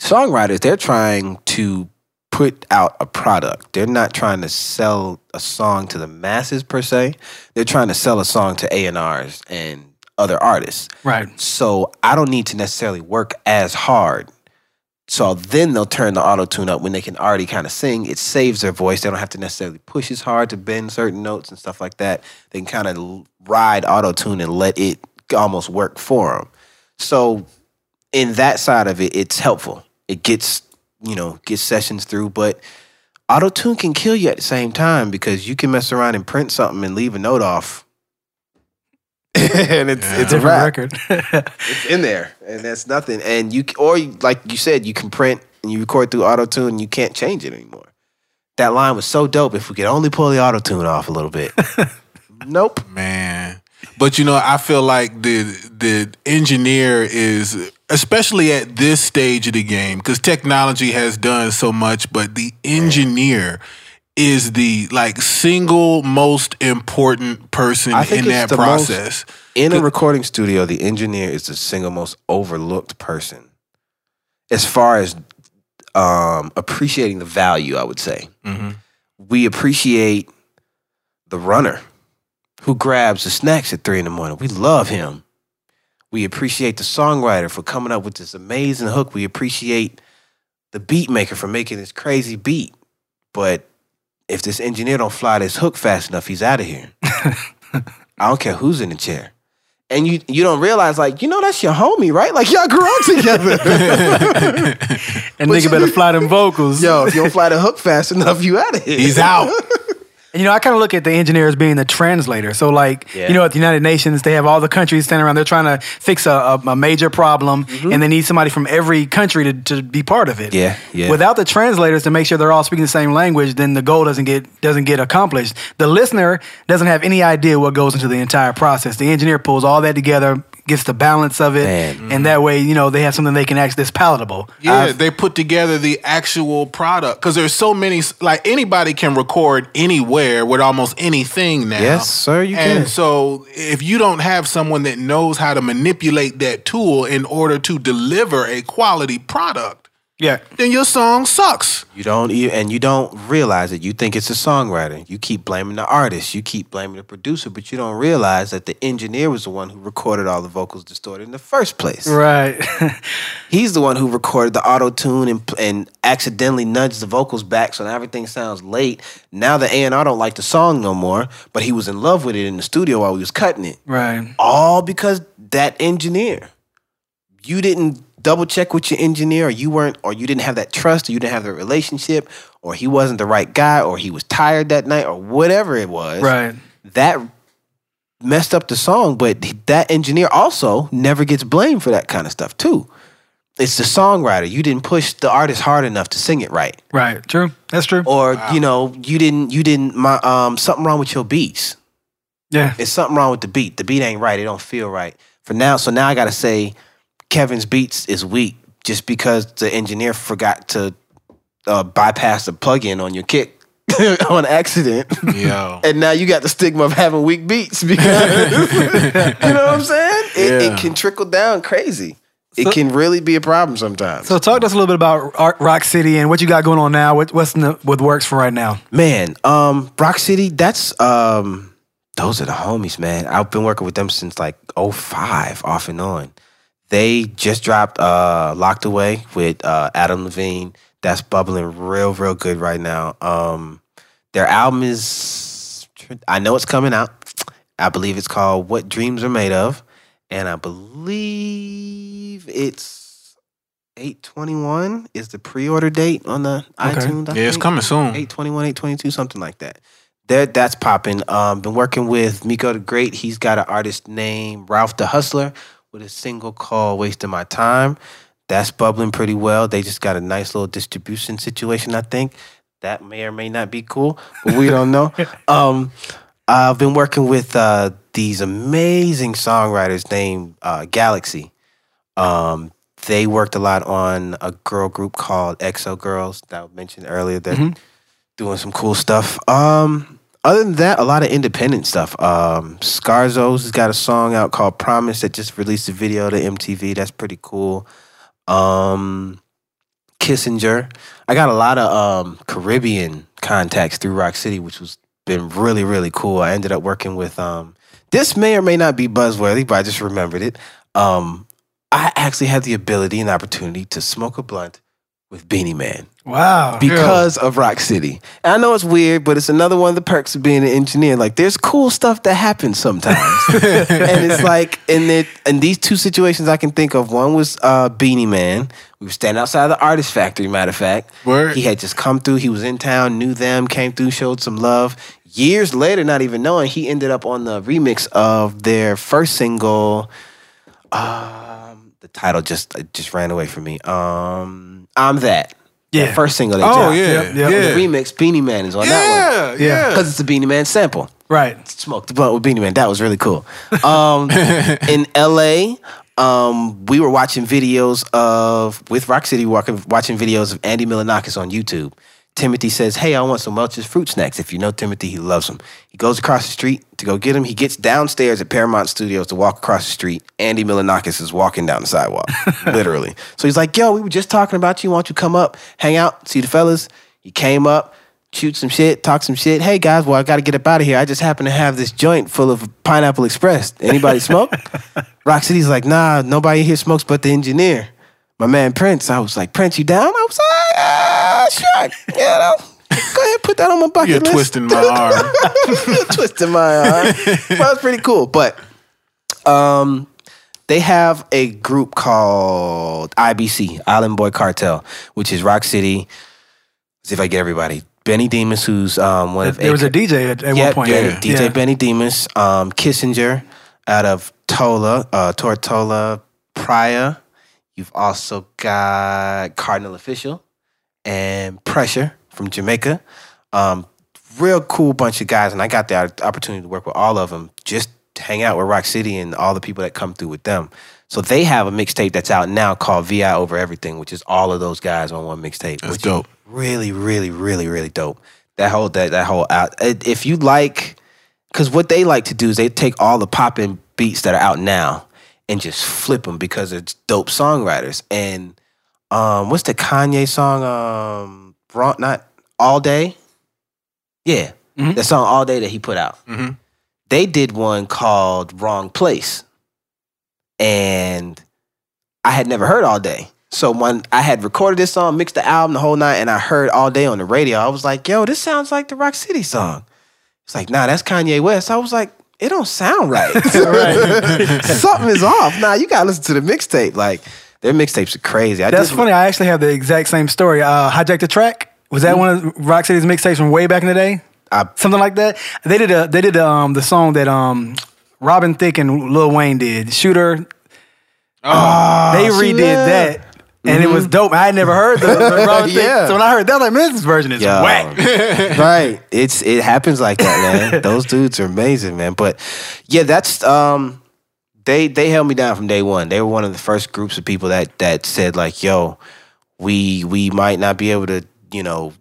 Songwriters, they're trying to put out a product. They're not trying to sell a song to the masses per se. They're trying to sell a song to A&Rs and other artists. right. So I don't need to necessarily work as hard. So then they'll turn the auto tune up when they can already kind of sing. It saves their voice. They don't have to necessarily push as hard to bend certain notes and stuff like that. They can kind of ride auto tune and let it almost work for them. So in that side of it, it's helpful. It gets you know gets sessions through, but auto tune can kill you at the same time because you can mess around and print something and leave a note off. and it's it's a Different record. it's in there, and that's nothing. And you or like you said, you can print and you record through auto tune, and you can't change it anymore. That line was so dope. If we could only pull the auto tune off a little bit. nope. Man. But you know, I feel like the the engineer is especially at this stage of the game because technology has done so much, but the engineer is the like single most important person in that the most- process. In a recording studio, the engineer is the single most overlooked person as far as um, appreciating the value. I would say Mhm. we appreciate the runner who grabs the snacks at three in the morning. We love him. We appreciate the songwriter for coming up with this amazing hook. We appreciate the beat maker for making this crazy beat. But if this engineer don't fly this hook fast enough, he's out of here. I don't care who's in the chair. And you you don't realize, like, you know, that's your homie, right? Like y'all grew up together. and nigga better fly them vocals. Yo, if you don't fly the hook fast enough, you out of here. He's out. And, you know, I kind of look at the engineer as being the translator. So, like, Yeah. you know, at the United Nations, they have all the countries standing around. They're trying to fix a, a, a major problem, mm-hmm. and they need somebody from every country to, to be part of it. Yeah, yeah. Without the translators to make sure they're all speaking the same language, then the goal doesn't get doesn't get accomplished. The listener doesn't have any idea what goes into the entire process. The engineer pulls all that together, gets the balance of it, Man. and that mm-hmm. way, you know, they have something they can actually that's palatable. Yeah, uh, they put together the actual product because there's so many. Like anybody can record anywhere with almost anything now. Yes, sir, you can and can. so if you don't have someone that knows how to manipulate that tool in order to deliver a quality product, Yeah, then your song sucks. You don't e- and you don't realize it. You think it's a songwriter. You keep blaming the artist. You keep blaming the producer, but you don't realize that the engineer was the one who recorded all the vocals distorted in the first place. right. He's the one who recorded the auto tune and and accidentally nudged the vocals back, so now everything sounds late. Now the A and R don't like the song no more, but he was in love with it in the studio while he was cutting it. right. All because that engineer. You didn't double check with your engineer, or you weren't, or you didn't have that trust, or you didn't have the relationship, or he wasn't the right guy, or he was tired that night, or whatever it was. Right. That messed up the song, but that engineer also never gets blamed for that kind of stuff too. It's the songwriter. You didn't push the artist hard enough to sing it right, Right. True. That's true. or you know, you didn't, you didn't. My um, something wrong with your beats. yeah. It's something wrong with the beat. The beat ain't right. It don't feel right. For now, so now I gotta say Kevin's beats is weak just because the engineer forgot to uh, bypass the plug-in on your kick on accident. Yo. and now you got the stigma of having weak beats because you know what I'm saying? It, Yeah. it can trickle down crazy. So- it can really be a problem sometimes. So talk to us a little bit about Rock City and what you got going on now. What, what's in the, what works for right now? Man, um, Rock City, that's um those are the homies, man. I've been working with them since like 05, off and on. They just dropped uh Locked Away with uh Adam Levine. That's bubbling real, real good right now. Um their album is I know it's coming out. I believe it's called What Dreams Are Made Of. And I believe it's 821 is the pre-order date on the iTunes. I Yeah, it's coming soon. 821, 822, something like that. That that's popping. Um, been working with Miko the Great. He's got an artist named Ralph the Hustler with a single call Wasting My Time. That's bubbling pretty well. They just got a nice little distribution situation, I think. That may or may not be cool, but we don't know. um, I've been working with uh, these amazing songwriters named uh, Galaxy. Um, they worked a lot on a girl group called EXO Girls that I mentioned earlier. They're doing some cool stuff. Um, other than that, a lot of independent stuff. Um, Scarzo's has got a song out called Promise that just released a video to MTV. That's pretty cool. Um, Kissinger. I got a lot of um, Caribbean contacts through Rock City, which was been really, really cool. I ended up working with um, this may or may not be buzzworthy, but I just remembered it. Um, I actually had the ability and opportunity to smoke a blunt with Beenie Man Wow. because of Rock City. And I know it's weird, but it's another one of the perks of being an engineer. Like there's cool stuff that happens sometimes. and it's like in it in these two situations I can think of. One was uh Beenie Man. We were standing outside the artist factory, matter of fact. Word. He had just come through, he was in town, knew them, came through, showed some love. Years later, not even knowing, he ended up on the remix of their first single. Um the title just it just ran away from me. Um I'm that. Yeah. That first single they Oh dropped. yeah, Yep, yep. yeah, The remix, Beenie Man is on that one. yeah, yeah. Because it's a Beenie Man sample. Right. Smoked the blunt with Beenie Man. That was really cool. Um, in LA, um, we were watching videos of, with Rock City, walking, watching videos of Andy Milonakis on YouTube. Timothy says, Hey, I want some Welch's fruit snacks. If you know Timothy, he loves them. He goes across the street to go get him. He gets downstairs at Paramount Studios to walk across the street. Andy Milonakis is walking down the sidewalk, literally. So he's like, Yo, we were just talking about you. Why don't you come up, hang out, see the fellas? He came up, shoot some shit, talk some shit. Hey guys, well I got to get up out of here. I just happen to have this joint full of Pineapple Express. Anybody smoke? Rock City's like, nah, nobody here smokes but the engineer. My man Prince. I was like, Prince, you down? I was like, ah, sure. You know, go ahead, put that on my bucket You're list. twisting my arm. You're twisting my arm. well, it's pretty cool. But um, they have a group called IBC, Island Boy Cartel, which is Rock City. See if I get everybody. Benny Demus, who's um, one of There was a AK DJ at, at yeah, one point. yeah, DJ Yeah. Benny Demus, um, Kissinger out of Tola, uh, Tortola, Pryor. You've also got Cardinal Official and Pressure from Jamaica. Um, real cool bunch of guys, and I got the opportunity to work with all of them just hang out with Rock City and all the people that come through with them. So they have a mixtape that's out now called VI Over Everything, which is all of those guys on one mixtape. That's which is dope. Really, really, really, really dope. That whole that that whole out. If you like, because what they like to do is they take all the popping beats that are out now and just flip them because it's dope songwriters. And um, what's the Kanye song? Um, Wrong, not all day. Yeah, Mhm. the song all day that he put out. Mhm. They did one called Wrong Place, and I had never heard all day. So when I had recorded this song, mixed the album the whole night, and I heard all day on the radio, I was like, "Yo, this sounds like the Rock City song." It's like, "Nah, that's Kanye West." I was like, "It don't sound right. Something is off." Nah, you gotta listen to the mixtape. Like their mixtapes are crazy. I That's just- funny. I actually have the exact same story. Uh, Hijack the track was that one of Rock City's mixtapes from way back in the day? I- Something like that. They did a they did um the song that um Robin Thicke and Lil Wayne did. Shooter. Oh, they redid yeah. that. And it was dope. I had never heard the, the Robin Thicke. Yeah. So when I heard that, I was like, man, this version is Yo, whack. right. It's it happens like that, man. Those dudes are amazing, man. But yeah, that's um they they held me down from day one. They were one of the first groups of people that that said like, yo, we we might not be able to, you know,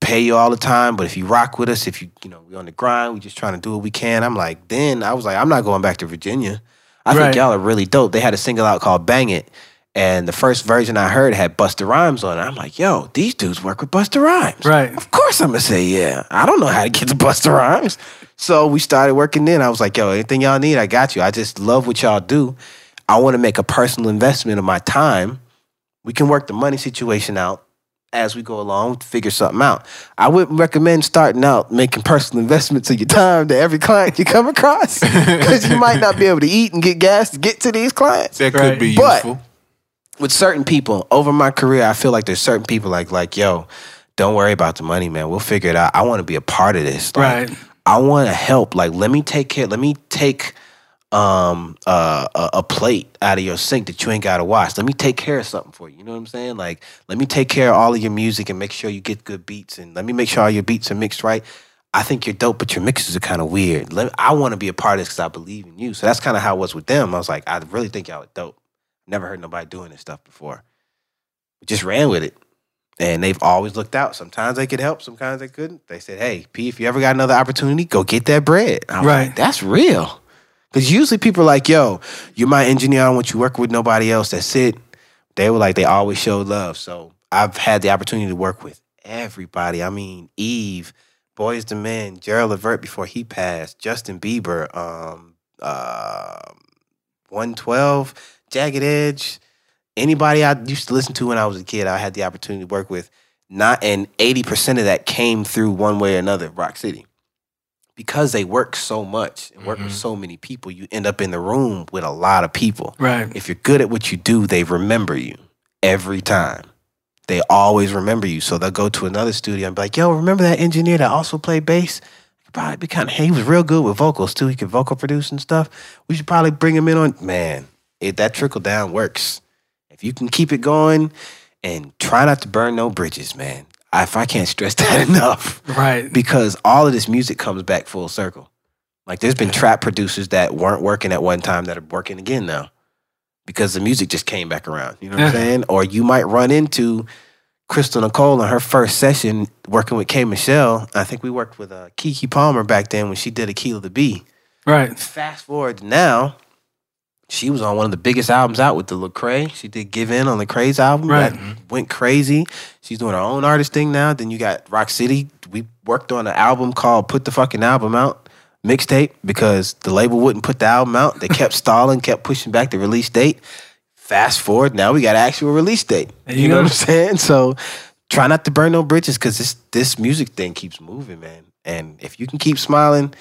pay you all the time, but if you rock with us, if you you know, we on the grind, we just trying to do what we can. I'm like, then I was like, I'm not going back to Virginia. I Right. think y'all are really dope. They had a single out called Bang It. And the first version I heard had Busta Rhymes on it. I'm like, yo, these dudes work with Busta Rhymes. Right. Of course I'm gonna say yeah. I don't know how to get to Busta Rhymes. So we started working then. I was like, yo, anything y'all need, I got you. I just love what y'all do. I want to make a personal investment of my time. We can work the money situation out as we go along, figure something out. I wouldn't recommend starting out making personal investments of your time to every client you come across. Because you might not be able to eat and get gas to get to these clients That Right. could be But- useful. with certain people over my career, I feel like there's certain people like like yo, don't worry about the money, man. We'll figure it out. I want to be a part of this. Like, Right. I want to help. Like, let me take care. Let me take um uh, a, a plate out of your sink that you ain't got to wash. Let me take care of something for you. You know what I'm saying? Like, let me take care of all of your music and make sure you get good beats and let me make sure all your beats are mixed right. I think you're dope, but your mixes are kind of weird. Let I want to be a part of this because I believe in you. So that's kind of how it was with them. I was like, I really think y'all are dope. Never heard nobody doing this stuff before. Just ran with it. And they've always looked out. Sometimes they could help, sometimes they couldn't. They said, hey, P, if you ever got another opportunity, go get that bread. Right. like, that's real. Because usually people are like, yo, you're my engineer. I don't want you working with nobody else. That's it. They were like, they always showed love. So I've had the opportunity to work with everybody. I mean, Eve, Boyz II Men, Gerald Levert before he passed, Justin Bieber, um, uh, 112, Jagged Edge, anybody I used to listen to when I was a kid, I had the opportunity to work with. Not and 80% of that came through one way or another, Rock City. Because they work so much and work with mm-hmm. so many people, you end up in the room with a lot of people. Right. If you're good at what you do, they remember you every time. They always remember you. So they'll go to another studio and be like, yo, remember that engineer that also played bass? Probably be kind of, he was real good with vocals too. He could vocal produce and stuff. We should probably bring him in on, man, it, that trickle down works. If you can keep it going and try not to burn no bridges, man. I, if I can't stress that enough Right. because all of this music comes back full circle. Like there's been trap producers that weren't working at one time that are working again now because the music just came back around. You know what I'm saying? Or you might run into Crystal Nicole in her first session working with K Michelle. I think we worked with uh, Keke Palmer back then when she did Akeelah the Bee. Right. Fast forward now, she was on one of the biggest albums out with the Lecrae. She did Give In on the Lecrae's album. Right. That went crazy. She's doing her own artist thing now. Then you got Rock City. We worked on an album called Put the Fucking Album Out mixtape because the label wouldn't put the album out. They kept stalling, kept pushing back the release date. Fast forward, now we got actual release date. You, you know go. what I'm saying? So try not to burn no bridges because this this music thing keeps moving, man. And if you can keep smiling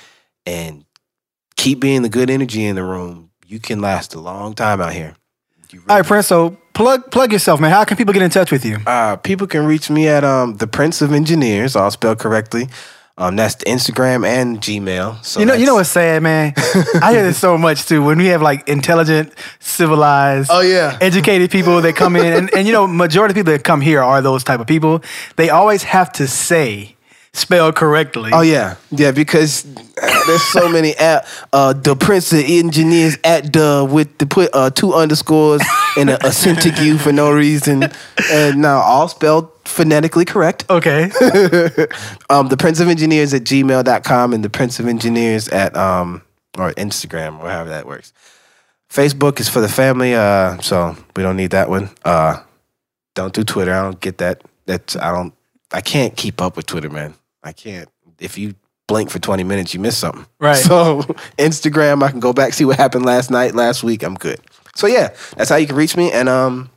and keep being the good energy in the room, you can last a long time out here. You All really- right, Prince. So plug plug yourself, man. How can people get in touch with you? uh, people can reach me at um, the Prince of Engineers, all spelled correctly. Um, that's the Instagram and Gmail. So you know, you know that's- what's sad, man. I hear this so much too. When we have like intelligent, civilized, Oh, yeah. educated people that come in, and, and you know, majority of people that come here are those type of people. They always have to say spelled correctly. Oh yeah, yeah. Because there's so many at uh, the Prince of Engineers at the with the put uh, two underscores and a, a for no reason, and now all spelled phonetically correct. Okay. um, the Prince of Engineers at gmail.com and the Prince of Engineers at um or Instagram or however that works. Facebook is for the family, uh, so we don't need that one. Uh, don't do Twitter. I don't get that. That's I don't. I can't keep up with Twitter, man. I can't. If you blink for twenty minutes, you miss something. Right. So Instagram, I can go back see what happened last night, last week. I'm good. So yeah, that's how you can reach me. And um,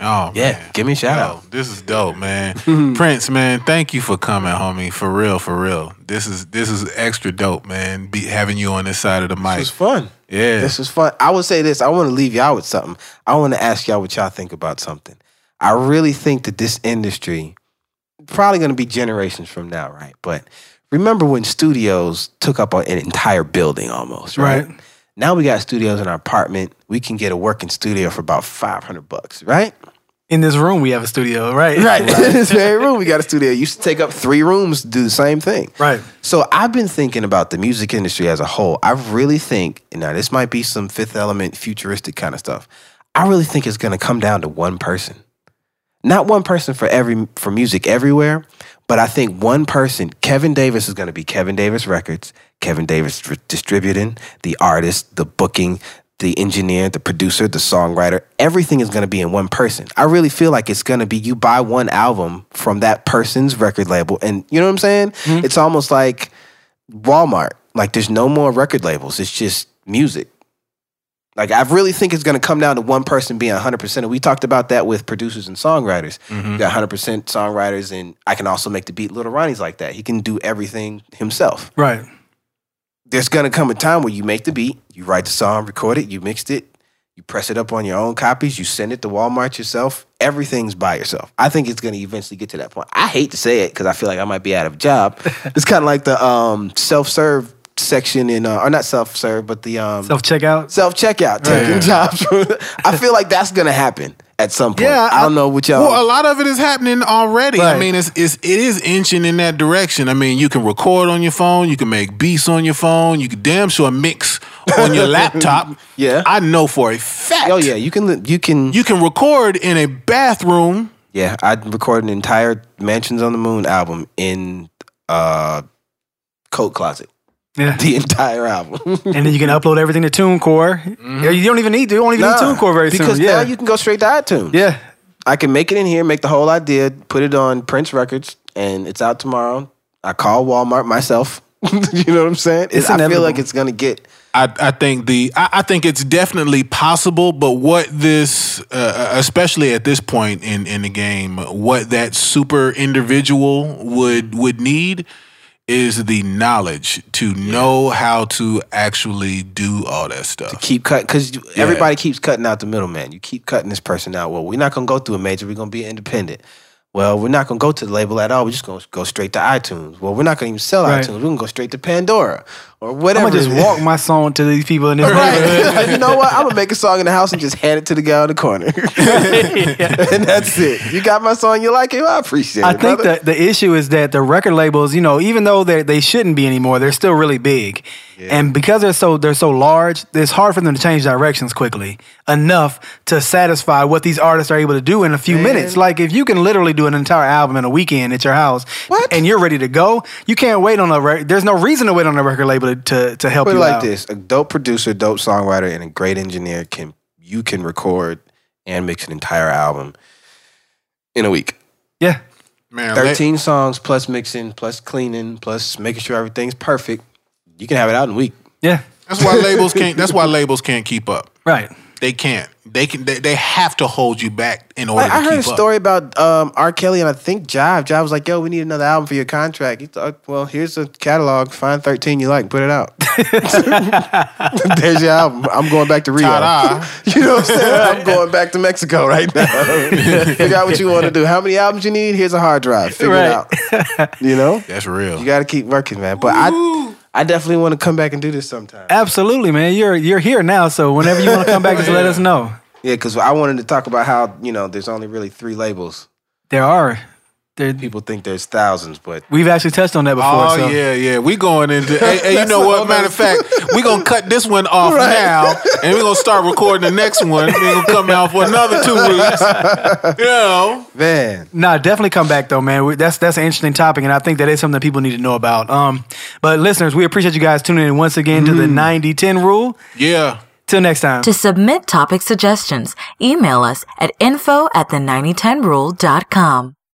Oh yeah, man. give me a shout Yo, out. this is dope, man. Prince, man, thank you for coming, homie. For real, for real. This is this is extra dope, man. Be having you on this side of the mic. This was fun. Yeah. This was fun. I would say this. I want to leave y'all with something. I want to ask y'all what y'all think about something. I really think that this industry, probably going to be generations from now, right? But remember when studios took up an entire building almost, right? Right. Now we got studios in our apartment. We can get a working studio for about 500 bucks, right? In this room, we have a studio, right? Right. In this very room, we got a studio. Used to take up three rooms to do the same thing. Right. So I've been thinking about the music industry as a whole. I really think, now this might be some fifth element futuristic kind of stuff. I really think it's gonna come down to one person. Not one person for every for music everywhere, but I think one person, Kevin Davis is gonna be Kevin Davis Records, Kevin Davis distributing, the artist, the booking, the engineer, the producer, the songwriter, everything is going to be in one person. I really feel like it's going to be you buy one album from that person's record label and you know what I'm saying? Mm-hmm. It's almost like Walmart. Like there's no more record labels. It's just music. Like I really think it's going to come down to one person being 100%. And we talked about that with producers and songwriters. You got 100% songwriters and I can also make the beat. Lil Ronnie's like that. He can do everything himself Right. there's gonna come a time where you make the beat, you write the song, record it, you mixed it, you press it up on your own copies, you send it to Walmart yourself. Everything's by yourself. I think it's gonna eventually get to that point. I hate to say it because I feel like I might be out of a job. it's kind of like the um, self-serve section in, uh, or not self-serve, but the um, Self checkout. self checkout taking jobs. I feel like that's gonna happen at some point. Yeah, I don't know what y'all. Well, a lot of it is happening already. I mean, it's, it's it is inching in that direction. I mean, you can record on your phone, you can make beats on your phone, you can damn sure mix on your laptop. Yeah. I know for a fact. oh yeah, you can. You can. you can record in a bathroom. Yeah, I recorded an entire Mansions on the Moon album in uh coat closet. Yeah. The entire album. and then you can upload everything to TuneCore. Yeah, You don't even need to. You don't even Nah, need TuneCore very because soon. now Yeah. you can go straight to iTunes. yeah. I can make it in here, make the whole idea, put it on Prince Records, and it's out tomorrow. I call Walmart myself. you know what I'm saying? It's I feel like it's gonna get I, I think the I, I think it's definitely possible, but what this, uh, especially at this point in, in the game, what that super individual would would need is the knowledge to know how to actually do all that stuff. To keep cut because everybody keeps cutting out the middleman. You keep cutting this person out. Well, we're not gonna go through a major. We're gonna be independent. Well, we're not gonna go to the label at all. We're just gonna go straight to iTunes. Well, we're not gonna even sell Right. iTunes. We're gonna go straight to Pandora or whatever. I'm whatever. gonna just walk my song to these people in this neighborhood. Right. you know what? I'm gonna make a song in the house and just hand it to the guy in the corner, and that's it. You got my song. You like it? I appreciate I it. I think brother. that the issue is that the record labels, you know, even though they they shouldn't be anymore, they're still really big, and because they're so they're so large, it's hard for them to change directions quickly enough to satisfy what these artists are able to do in a few minutes. Like if you can literally do an entire album in a weekend at your house, What? and you're ready to go, you can't wait on a record. There's no reason to wait on a record label to to, to help Put you like out. this: a dope producer, dope songwriter, and a great engineer can you can record and mix an entire album in a week. Yeah, Man, la- 13 songs plus mixing, plus cleaning, plus making sure everything's perfect. You can have it out in a week. yeah, that's why labels can't. That's why labels can't keep up. right. They can't. They can. They, they have to hold you back in order I, I to heard keep a up. story about um, R. Kelly and I think Jive. Jive was like, yo, we need another album for your contract. He thought, well, here's a catalog. Find 13 you like, put it out. There's your album. I'm going back to Rio. You know what I'm saying? I'm going back to Mexico right now. Figure out what you want to do. How many albums you need? Here's a hard drive. Figure Right. it out. You know? That's real. You got to keep working, man. But I, I definitely want to come back and do this sometime. Absolutely, man. You're you're here now, so whenever you want to come back, just let us know. Yeah, because I wanted to talk about how you know there's only really three labels. There are. There- People think there's thousands, but We've actually touched on that before. Oh so. yeah, yeah. We going into. hey, hey, you know what? whole Matter of fact, we gonna cut this one off now, and we're gonna start recording the next one. We're gonna come out for another two weeks. You know, Man. Nah, definitely come back though, man. We- That's that's an interesting topic, and I think that is something that people need to know about. Um, but listeners, we appreciate you guys tuning in once again to the 90-10 rule. yeah. Till next time. To submit topic suggestions, email us at info at the 9010rule.com.